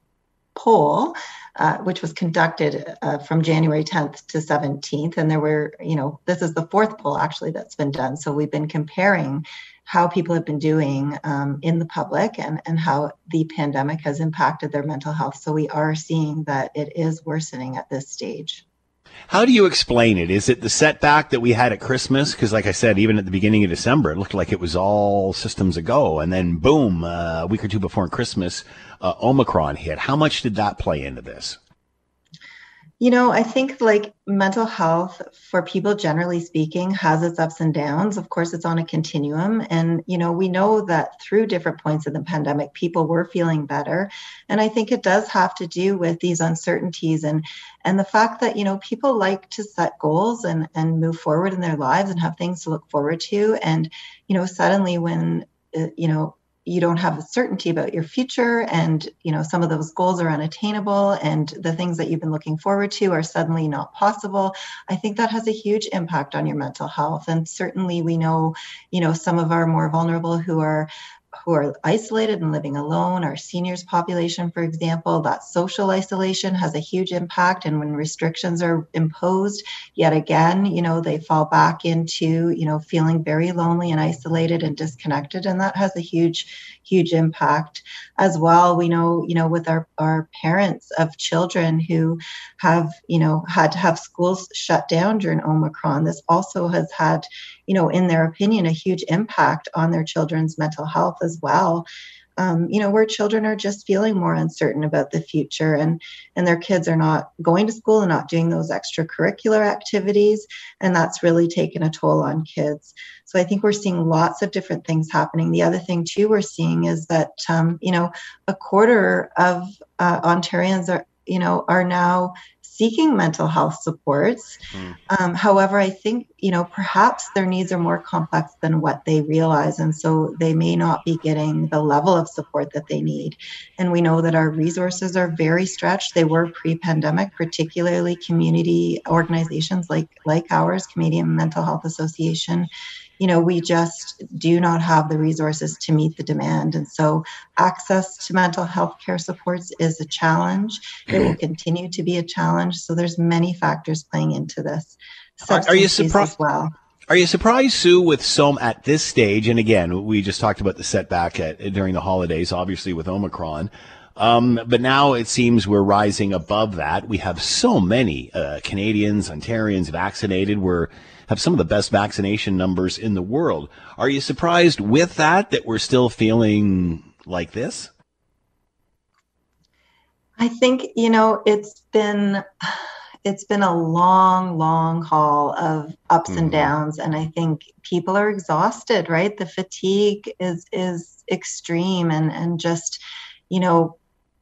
poll, uh, which was conducted uh, from January 10th to 17th. And there were, you know, this is the fourth poll actually that's been done. So we've been comparing how people have been doing um, in the public and, and how the pandemic has impacted their mental health. So we are seeing that it is worsening at this stage. How do you explain it? Is it the setback that we had at Christmas? Because, like I said, even at the beginning of December, it looked like it was all systems ago. And then, boom, uh, a week or two before Christmas, uh, Omicron hit. How much did that play into this? You know, I think like mental health for people generally speaking has its ups and downs. Of course, it's on a continuum. And, you know, we know that through different points of the pandemic, people were feeling better. And I think it does have to do with these uncertainties and and the fact that, you know, people like to set goals and and move forward in their lives and have things to look forward to. And, you know, suddenly when uh, you know you don't have certainty about your future and you know some of those goals are unattainable and the things that you've been looking forward to are suddenly not possible. I think that has a huge impact on your mental health. And certainly we know you know some of our more vulnerable who are who are isolated and living alone, our seniors population, for example, that social isolation has a huge impact. And when restrictions are imposed, yet again, you know, they fall back into, you know, feeling very lonely and isolated and disconnected. And that has a huge, huge impact as well. We know, you know, with our, our parents of children who have, you know, had to have schools shut down during Omicron, this also has had, you know, in their opinion, a huge impact on their children's mental health as well. Um, you know, where children are just feeling more uncertain about the future and and their kids are not going to school and not doing those extracurricular activities. And that's really taken a toll on kids. So I think we're seeing lots of different things happening. The other thing too we're seeing is that um, you know a quarter of uh, Ontarians are you know are now seeking mental health supports. Mm. Um, however, I think, you know, perhaps their needs are more complex than what they realize. And so they may not be getting the level of support that they need. And we know that our resources are very stretched. They were pre pandemic, particularly community organizations like, like ours, Canadian Mental Health Association you know, we just do not have the resources to meet the demand. And so access to mental health care supports is a challenge. It will continue to be a challenge. So there's many factors playing into this. Are, are you surprised? Well. Are you surprised, Sue, with some at this stage? And again, we just talked about the setback at, during the holidays, obviously with Omicron. Um, but now it seems we're rising above that. We have so many uh, Canadians, Ontarians vaccinated. We're have some of the best vaccination numbers in the world. Are you surprised with that that we're still feeling like this? I think, you know, it's been it's been a long long haul of ups mm-hmm. and downs and I think people are exhausted, right? The fatigue is is extreme and and just, you know,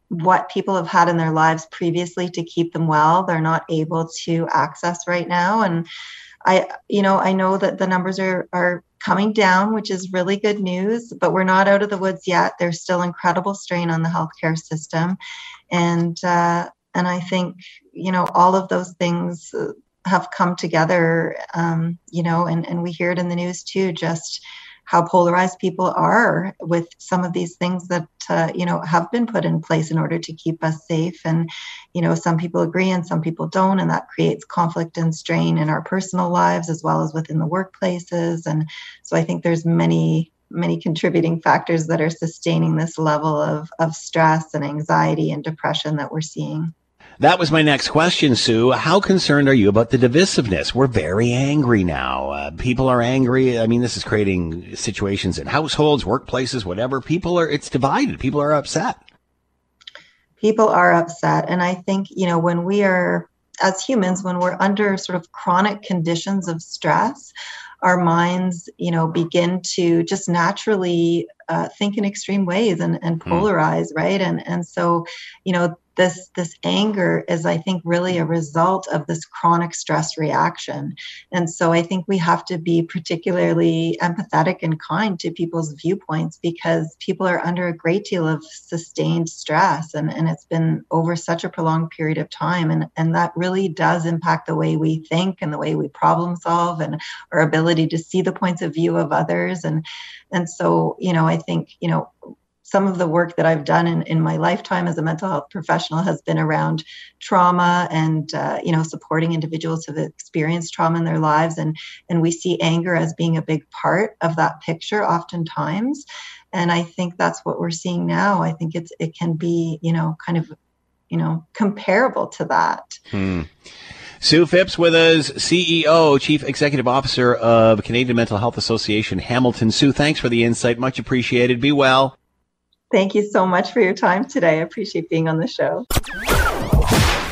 what people have had in their lives previously to keep them well, they're not able to access right now and I, you know, I know that the numbers are are coming down, which is really good news, but we're not out of the woods yet. There's still incredible strain on the healthcare system, and uh, and I think you know all of those things have come together, um, you know, and and we hear it in the news too. Just how polarized people are with some of these things that uh, you know have been put in place in order to keep us safe. And you know some people agree and some people don't and that creates conflict and strain in our personal lives as well as within the workplaces. And so i think there's many many contributing factors that are sustaining this level of, of stress and anxiety and depression that we're seeing that was my next question, Sue. How concerned are you about the divisiveness? We're very angry now. Uh, people are angry. I mean, this is creating situations in households, workplaces, whatever. People are, it's divided. People are upset. People are upset. And I think, you know, when we are, as humans, when we're under sort of chronic conditions of stress, our minds, you know, begin to just naturally uh, think in extreme ways and, and hmm. polarize, mm. right? And and so, you know, this this anger is i think really a result of this chronic stress reaction. And so i think we have to be particularly empathetic and kind to people's viewpoints because people are under a great deal of sustained stress and, and it's been over such a prolonged period of time. And, and that really does impact the way we think and the way we problem solve and our ability to see the points of view of others. And and so you know i think you know some of the work that I've done in, in my lifetime as a mental health professional has been around trauma and uh, you know supporting individuals who've experienced trauma in their lives and and we see anger as being a big part of that picture oftentimes and I think that's what we're seeing now. I think it's it can be you know kind of you know comparable to that. Hmm. Sue Phipps with us, CEO, Chief Executive Officer of Canadian Mental Health Association Hamilton. Sue, thanks for the insight. Much appreciated. Be well. Thank you so much for your time today. I appreciate being on the show.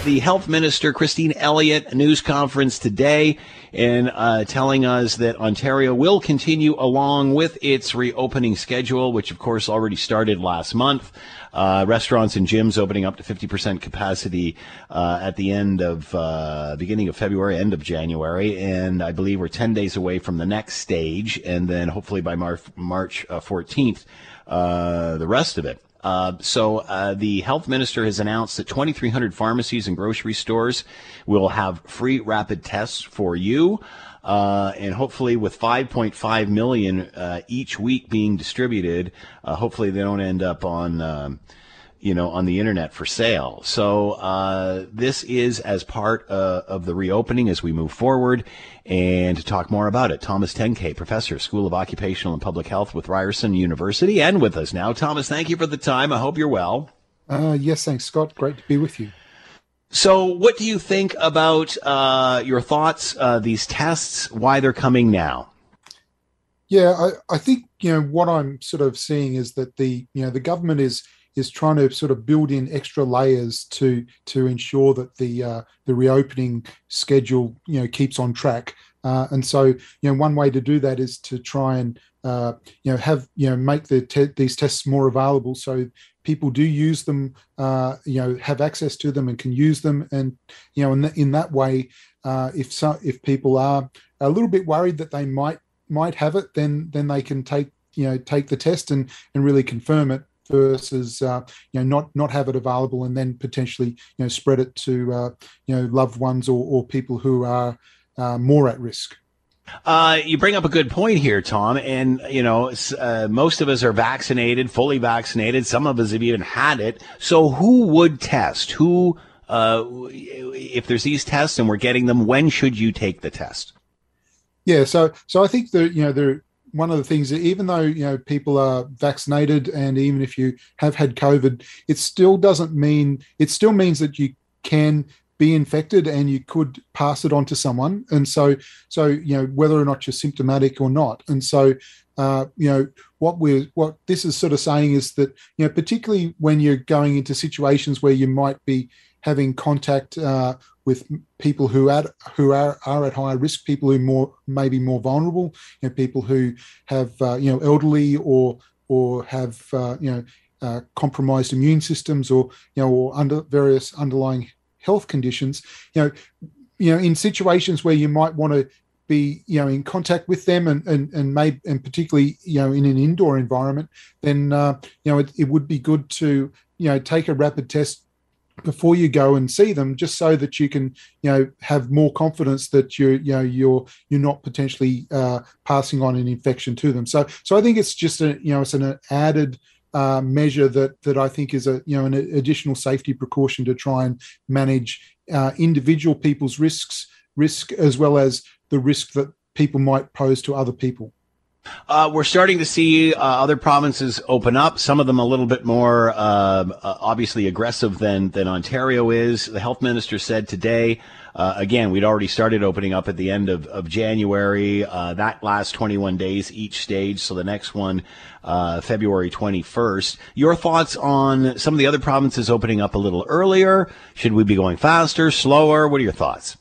The Health Minister, Christine Elliott, news conference today and uh, telling us that Ontario will continue along with its reopening schedule, which of course already started last month. Uh, restaurants and gyms opening up to 50% capacity uh, at the end of uh, beginning of February, end of January, and I believe we're 10 days away from the next stage, and then hopefully by Mar- March 14th, uh, the rest of it. Uh, so uh, the health minister has announced that 2,300 pharmacies and grocery stores will have free rapid tests for you. Uh, and hopefully with 5.5 million uh, each week being distributed, uh, hopefully they don't end up on, um, you know, on the internet for sale. So uh, this is as part uh, of the reopening as we move forward. And to talk more about it, Thomas Tenkate, professor, School of Occupational and Public Health with Ryerson University, and with us now. Thomas, thank you for the time. I hope you're well. yes, thanks, Scott. Great to be with you. So, what do you think about uh, your thoughts, uh, these tests, why they're coming now? Yeah, I, I think you know what I'm sort of seeing is that the you know the government is is trying to sort of build in extra layers to to ensure that the uh, the reopening schedule you know keeps on track. Uh, and so, you know, one way to do that is to try and uh, you know have you know make the te- these tests more available so people do use them, uh, you know, have access to them and can use them, and you know, in, the, in that way, uh, if so, if people are a little bit worried that they might might have it, then then they can take you know take the test and and really confirm it versus uh, you know not not have it available and then potentially you know spread it to uh, you know loved ones or, or people who are uh, more at risk. Uh, you bring up a good point here, Tom. And, you know, uh, most of us are vaccinated, fully vaccinated. Some of us have even had it. So who would test? Who, uh, if there's these tests and we're getting them, when should you take the test? Yeah. So, so I think that, you know, there, one of the things that even though, you know, people are vaccinated and even if you have had COVID, it still doesn't mean, it still means that you can be infected and you could pass it on to someone. And so so you know whether or not you're symptomatic or not. And so uh, you know what we're what this is sort of saying is that you know particularly when you're going into situations where you might be having contact uh, with people who are who are, are at higher risk, people who more may be more vulnerable, you know, people who have uh, you know elderly or or have uh, you know uh, compromised immune systems or you know or under various underlying health conditions, you know, you know, in situations where you might want to be, you know, in contact with them and and and maybe and particularly, you know, in an indoor environment, then uh, you know, it, it would be good to, you know, take a rapid test before you go and see them just so that you can you know have more confidence that you're you know you're you're not potentially uh, passing on an infection to them so so i think it's just a you know it's an added uh, measure that that I think is a you know an additional safety precaution to try and manage uh, individual people's risks risk as well as the risk that people might pose to other people. Uh, we're starting to see uh, other provinces open up. Some of them a little bit more um, uh, obviously aggressive than than Ontario is. The health minister said today. Uh, again, we'd already started opening up at the end of, of January. Uh, that lasts 21 days each stage. So the next one, uh, February 21st. Your thoughts on some of the other provinces opening up a little earlier? Should we be going faster, slower? What are your thoughts?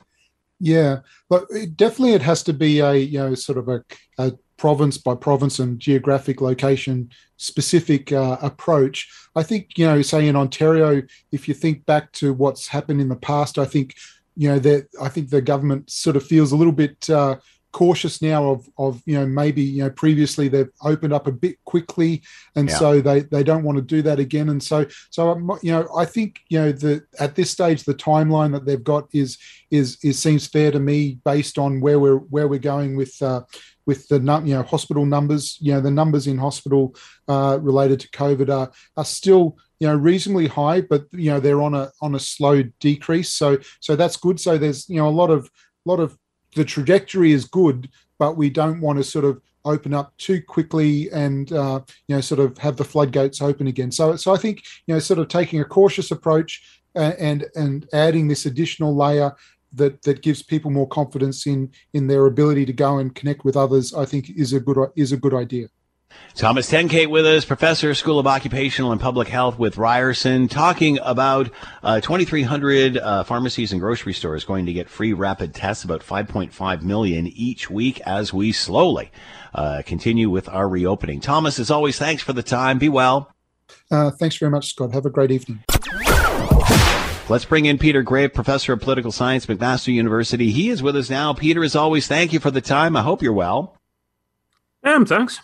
Yeah, but it, definitely it has to be a you know sort of a, a province by province and geographic location specific uh, approach. I think, you know, say in Ontario, if you think back to what's happened in the past, I think, you know, that I think the government sort of feels a little bit uh, cautious now of of you know maybe you know previously they've opened up a bit quickly and yeah. so they they don't want to do that again and so so you know I think you know the, at this stage the timeline that they've got is is is seems fair to me based on where we're where we're going with uh, with the you know hospital numbers. You know the numbers in hospital uh, related to COVID are are still you know reasonably high, but you know they're on a on a slow decrease. So so that's good. So there's you know a lot of lot of the trajectory is good, but we don't want to sort of open up too quickly and uh, you know sort of have the floodgates open again. So so I think you know sort of taking a cautious approach uh, and and adding this additional layer that that gives people more confidence in in their ability to go and connect with others. I think is a good is a good idea. Thomas Tenkate with us, professor, School of Occupational and Public Health with Ryerson, talking about uh, 2,300 uh, pharmacies and grocery stores going to get free rapid tests, about 5.5 million each week as we slowly uh, continue with our reopening. Thomas, as always, thanks for the time. Be well. Uh, thanks very much, Scott. Have a great evening. Let's bring in Peter Graefe, professor of political science, McMaster University. He is with us now. Peter, as always, thank you for the time. I hope you're well. Um, thanks.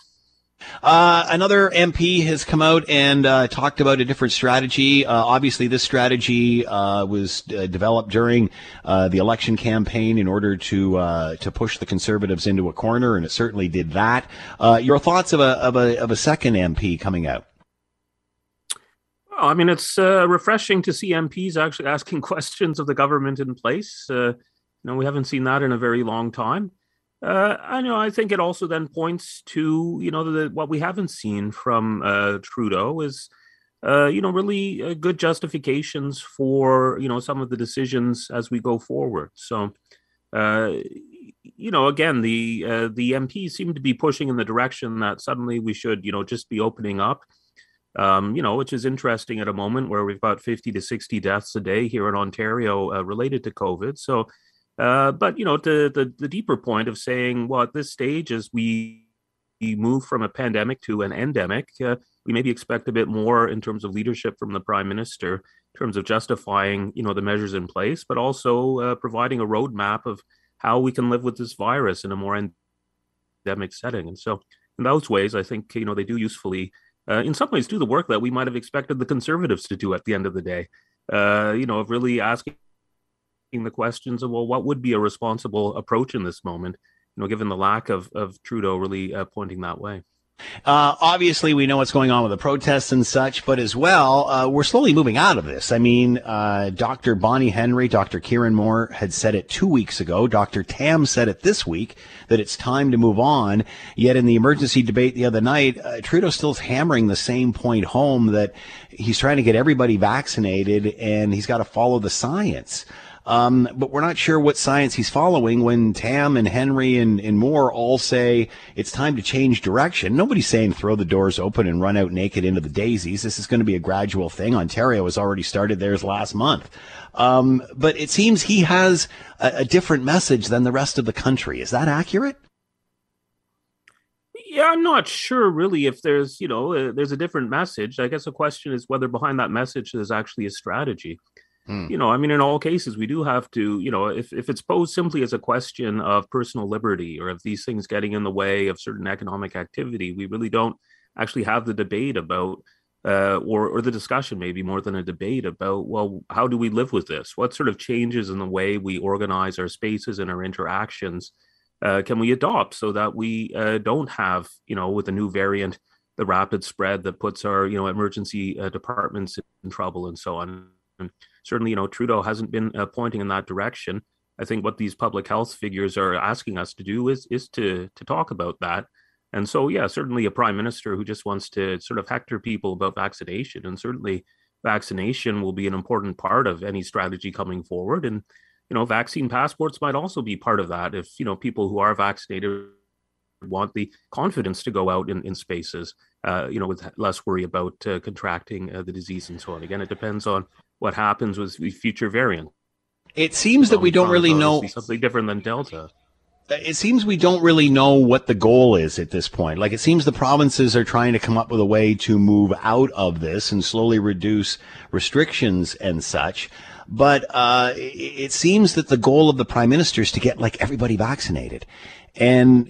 Uh, another MP has come out and uh, talked about a different strategy. Uh, obviously, this strategy uh, was uh, developed during uh, the election campaign in order to to push the Conservatives into a corner, and it certainly did that. your thoughts of a of a of a second MP coming out? Well, I mean, it's refreshing to see MPs actually asking questions of the government in place. you know, we haven't seen that in a very long time. Uh, I know. I think it also then points to you know the, what we haven't seen from uh, Trudeau is uh, you know really uh, good justifications for you know some of the decisions as we go forward. So uh, you know again the uh, the MPs seem to be pushing in the direction that suddenly we should you know just be opening up. Um, you know, which is interesting at a moment where we've got 50 to 60 deaths a day here in Ontario related to COVID. So uh, but you know, to the the deeper point of saying, well, at this stage, as we move from a pandemic to an endemic, uh, we maybe expect a bit more in terms of leadership from the prime minister, in terms of justifying, you know, the measures in place, but also uh, providing a roadmap of how we can live with this virus in a more endemic setting. And so, in those ways, I think you know they do usefully, uh, in some ways, do the work that we might have expected the conservatives to do at the end of the day. Uh, you know, of really asking the questions of well, what would be a responsible approach in this moment? You know, given the lack of of Trudeau really uh, pointing that way. Uh, obviously, we know what's going on with the protests and such, but as well, uh, we're slowly moving out of this. I mean, uh, Dr. Bonnie Henry, Dr. Kieran Moore had said it two weeks ago. Dr. Tam said it this week that it's time to move on. Yet in the emergency debate the other night, uh, Trudeau still's hammering the same point home that he's trying to get everybody vaccinated and he's got to follow the science. Um, but we're not sure what science he's following when Tam and Henry and, and Moore all say it's time to change direction. Nobody's saying throw the doors open and run out naked into the daisies. This is going to be a gradual thing. Ontario has already started theirs last month. Um, but it seems he has a, a different message than the rest of the country. Is that accurate? Yeah, I'm not sure really if there's, you know, uh, there's a different message. I guess the question is whether behind that message there's actually a strategy. Hmm. You know, I mean, in all cases, we do have to, you know, if, if it's posed simply as a question of personal liberty or of these things getting in the way of certain economic activity, we really don't actually have the debate about, uh, or, or the discussion maybe more than a debate about, well, how do we live with this? What sort of changes in the way we organize our spaces and our interactions uh, can we adopt so that we uh, don't have, you know, with a new variant, the rapid spread that puts our, you know, emergency uh, departments in trouble and so on. And, certainly, you know, Trudeau hasn't been uh, pointing in that direction. I think what these public health figures are asking us to do is is to to talk about that. And so, yeah, certainly a prime minister who just wants to sort of hector people about vaccination, and certainly vaccination will be an important part of any strategy coming forward. And you know, vaccine passports might also be part of that. If you know people who are vaccinated want the confidence to go out in, in spaces, uh, you know, with less worry about uh, contracting uh, the disease and so on. Again, it depends on what happens with the future variant. It seems that we don't really know something different than Delta. It seems we don't really know what the goal is at this point. Like it seems the provinces are trying to come up with a way to move out of this and slowly reduce restrictions and such. But uh, it seems that the goal of the prime minister is to get like everybody vaccinated. And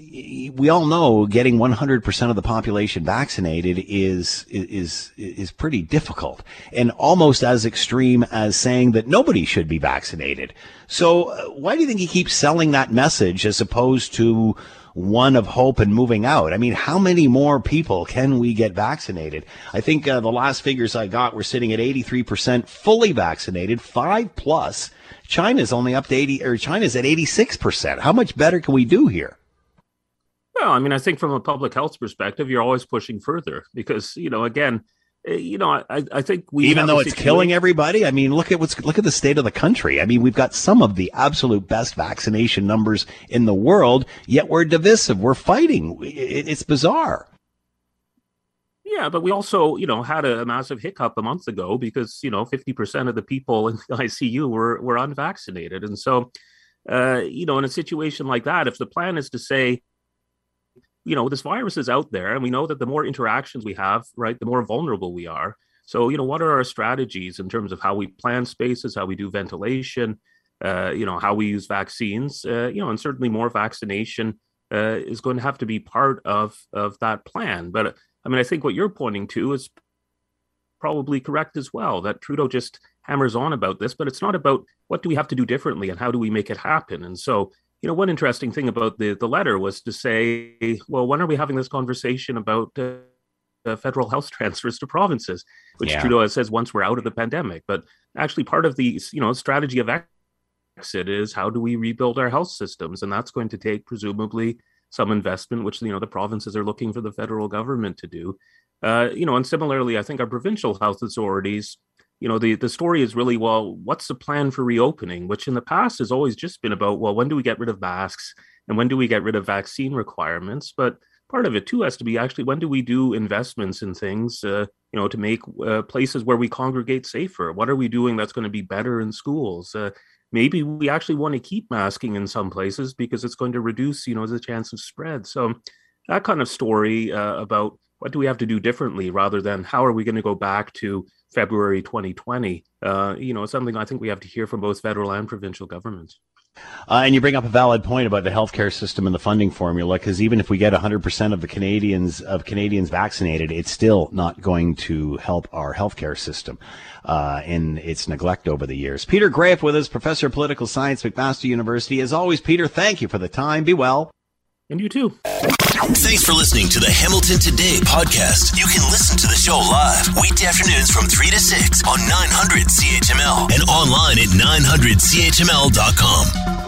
we all know getting 100% of the population vaccinated is, is, is pretty difficult and almost as extreme as saying that nobody should be vaccinated. So uh, why do you think he keeps selling that message as opposed to one of hope and moving out. I mean, how many more people can we get vaccinated? I think uh, the last figures I got were sitting at 83% fully vaccinated, five plus. China's only up to 80, or China's at 86%. How much better can we do here? Well, I mean, I think from a public health perspective, you're always pushing further because, you know, again, you know, I, I think we even though it's killing everybody. I mean, look at what's look at the state of the country. I mean, we've got some of the absolute best vaccination numbers in the world, yet we're divisive. We're fighting. It's bizarre. Yeah, but we also, you know, had a, massive hiccup a month ago because you know, fifty percent of the people in the ICU were were unvaccinated, and so, uh, you know, in a situation like that, if the plan is to say you know, this virus is out there, and we know that the more interactions we have, right, the more vulnerable we are. So, you know, what are our strategies in terms of how we plan spaces, how we do ventilation, uh, you know, how we use vaccines, uh, you know, and certainly more vaccination uh, is going to have to be part of of that plan. But I mean, I think what you're pointing to is probably correct as well. That Trudeau just hammers on about this, but it's not about what do we have to do differently and how do we make it happen. And so, you know, one interesting thing about the the letter was to say, well, when are we having this conversation about uh, uh, federal health transfers to provinces, which yeah. Trudeau says once we're out of the pandemic. But actually, part of the you know strategy of exit is how do we rebuild our health systems, and that's going to take presumably some investment, which you know the provinces are looking for the federal government to do. Uh, you know, and similarly, I think our provincial health authorities you know the the story is really well what's the plan for reopening? Which in the past has always just been about well when do we get rid of masks and when do we get rid of vaccine requirements? But part of it too has to be actually when do we do investments in things uh, you know to make uh, places where we congregate safer? What are we doing that's going to be better in schools? Uh, maybe we actually want to keep masking in some places because it's going to reduce you know the chance of spread. So that kind of story uh, about what do we have to do differently rather than how are we going to go back to February 2020. Uh, you know, something I think we have to hear from both federal and provincial governments. Uh, and you bring up a valid point about the healthcare system and the funding formula, because even if we get 100% of the Canadians of Canadians vaccinated, it's still not going to help our healthcare system uh, in its neglect over the years. Peter Graefe with us, professor of political science, McMaster University. As always, Peter, thank you for the time. Be well. And you too. Thanks for listening to the Hamilton Today podcast. You can listen to the show live weekday afternoons from 3 to 6 on 900 CHML and online at 900CHML.com.